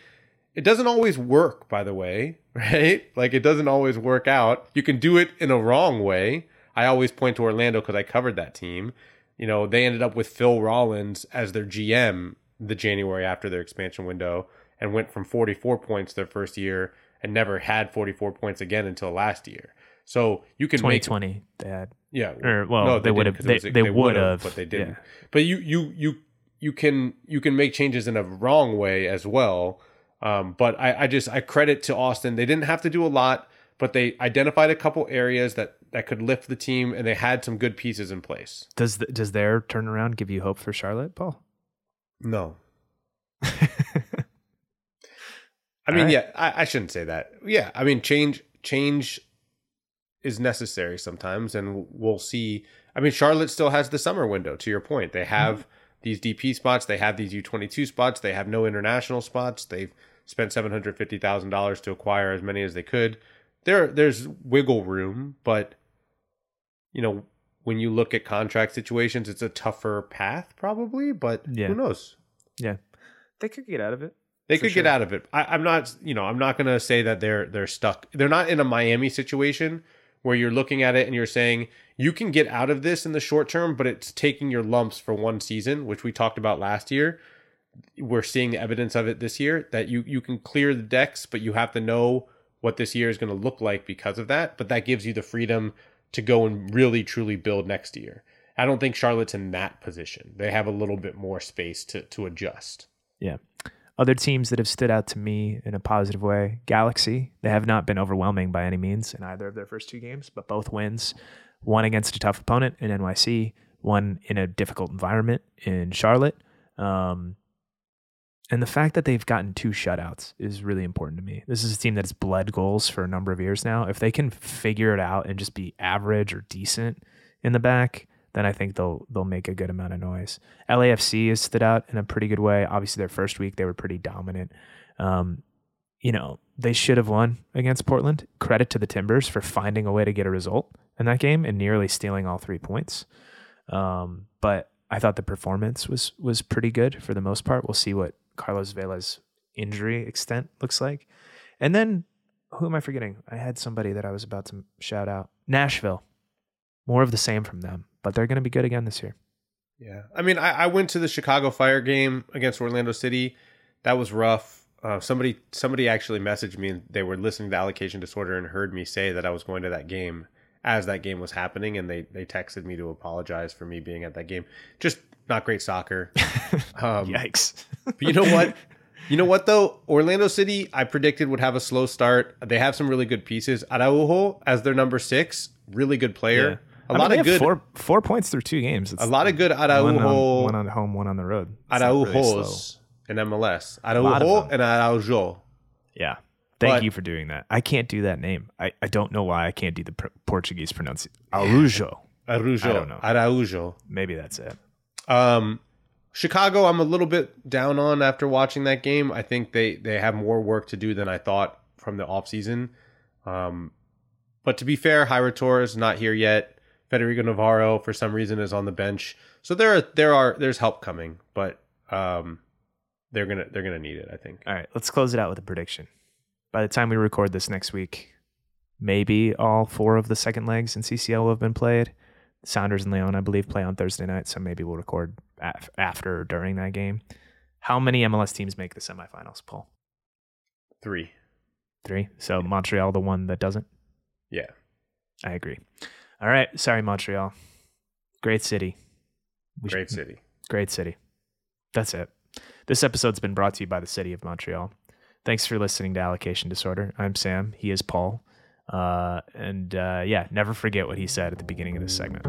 it doesn't always work. By the way, right? Like it doesn't always work out. You can do it in a wrong way. I always point to Orlando because I covered that team. You know, they ended up with Phil Rawlins as their GM the January after their expansion window and went from 44 points their first year and never had 44 points again until last year. So you can make 2020, they had. yeah. Or, well, they didn't would've- 'cause it they- they would've, would've, but they didn't. yeah. But you you you you can you can make changes in a wrong way as well. Um, but I, I just I credit to Austin. They didn't have to do a lot, but they identified a couple areas that that could lift the team, and they had some good pieces in place. Does the, does their turnaround give you hope for Charlotte, Paul? No. I mean, right. yeah, I, I shouldn't say that. Yeah, I mean, change change is necessary sometimes, and we'll see. I mean, Charlotte still has the summer window. To your point, they have mm-hmm. these DP spots, they have these U twenty two spots, they have no international spots. They've spent seven hundred fifty thousand dollars to acquire as many as they could. There, there's wiggle room, but you know, when you look at contract situations, it's a tougher path, probably. But Yeah. who knows? Yeah, they could get out of it. They could sure. get out of it. I, I'm not, you know, I'm not going to say that they're they're stuck. They're not in a Miami situation where you're looking at it and you're saying you can get out of this in the short term, but it's taking your lumps for one season, which we talked about last year. We're seeing the evidence of it this year that you you can clear the decks, but you have to know what this year is going to look like because of that. But that gives you the freedom to go and really truly build next year. I don't think Charlotte's in that position. They have a little bit more space to to adjust. Yeah. Other teams that have stood out to me in a positive way Galaxy. They have not been overwhelming by any means in either of their first two games, but both wins. One against a tough opponent in NYC, one in a difficult environment in Charlotte. Um, and the fact that they've gotten two shutouts is really important to me. This is a team that's bled goals for a number of years now. If they can figure it out and just be average or decent in the back, then I think they'll they'll make a good amount of noise. LAFC has stood out in a pretty good way. Obviously, their first week they were pretty dominant. Um, you know, they should have won against Portland. Credit to the Timbers for finding a way to get a result in that game and nearly stealing all three points. Um, but I thought the performance was was pretty good for the most part. We'll see what Carlos Vela's injury extent looks like. And then who am I forgetting? I had somebody that I was about to shout out. Nashville. More of the same from them, but they're going to be good again this year. Yeah, I mean, I, I went to the Chicago Fire game against Orlando City. That was rough. Uh, somebody somebody actually messaged me and they were listening to Allocation Disorder and heard me say that I was going to that game as that game was happening, and they they texted me to apologize for me being at that game. Just not great soccer. Um, Yikes. but you know what? You know what though? Orlando City, I predicted would have a slow start. They have some really good pieces. Araujo as their number six, really good player. A I lot they of good, four four points through two games. It's a lot of good one on, Araujo. one on home, one on the road. It's not really. Araujos in MLS. Araujo and Araujo. Yeah. Thank But- you for doing that. I can't do that name. I, I don't know why I can't do the pr- Portuguese pronunciation. Araujo. Araujo. I don't know. Araujo. Maybe that's it. Um, Chicago, I'm a little bit down on after watching that game. I think they they have more work to do than I thought from the offseason. Um, but to be fair, Jairo Torres not here yet. Federico Navarro for some reason is on the bench. So there are there are there's help coming, but um, they're gonna they're gonna need it. I think. All right, let's close it out with a prediction. By the time we record this next week, maybe all four of the second legs in CCL will have been played. Sounders and Leon, I believe, play on Thursday night, so maybe we'll record af- after or during that game. How many MLS teams make the semifinals, Paul? Three. Three. So Montreal, the one that doesn't? Yeah. I agree. All right. Sorry, Montreal. Great city. We Great should- city. Great city. That's it. This episode's been brought to you by the city of Montreal. Thanks for listening to Allocation Disorder. I'm Sam. He is Paul. Uh, and uh, yeah, never forget what he said at the beginning of this segment.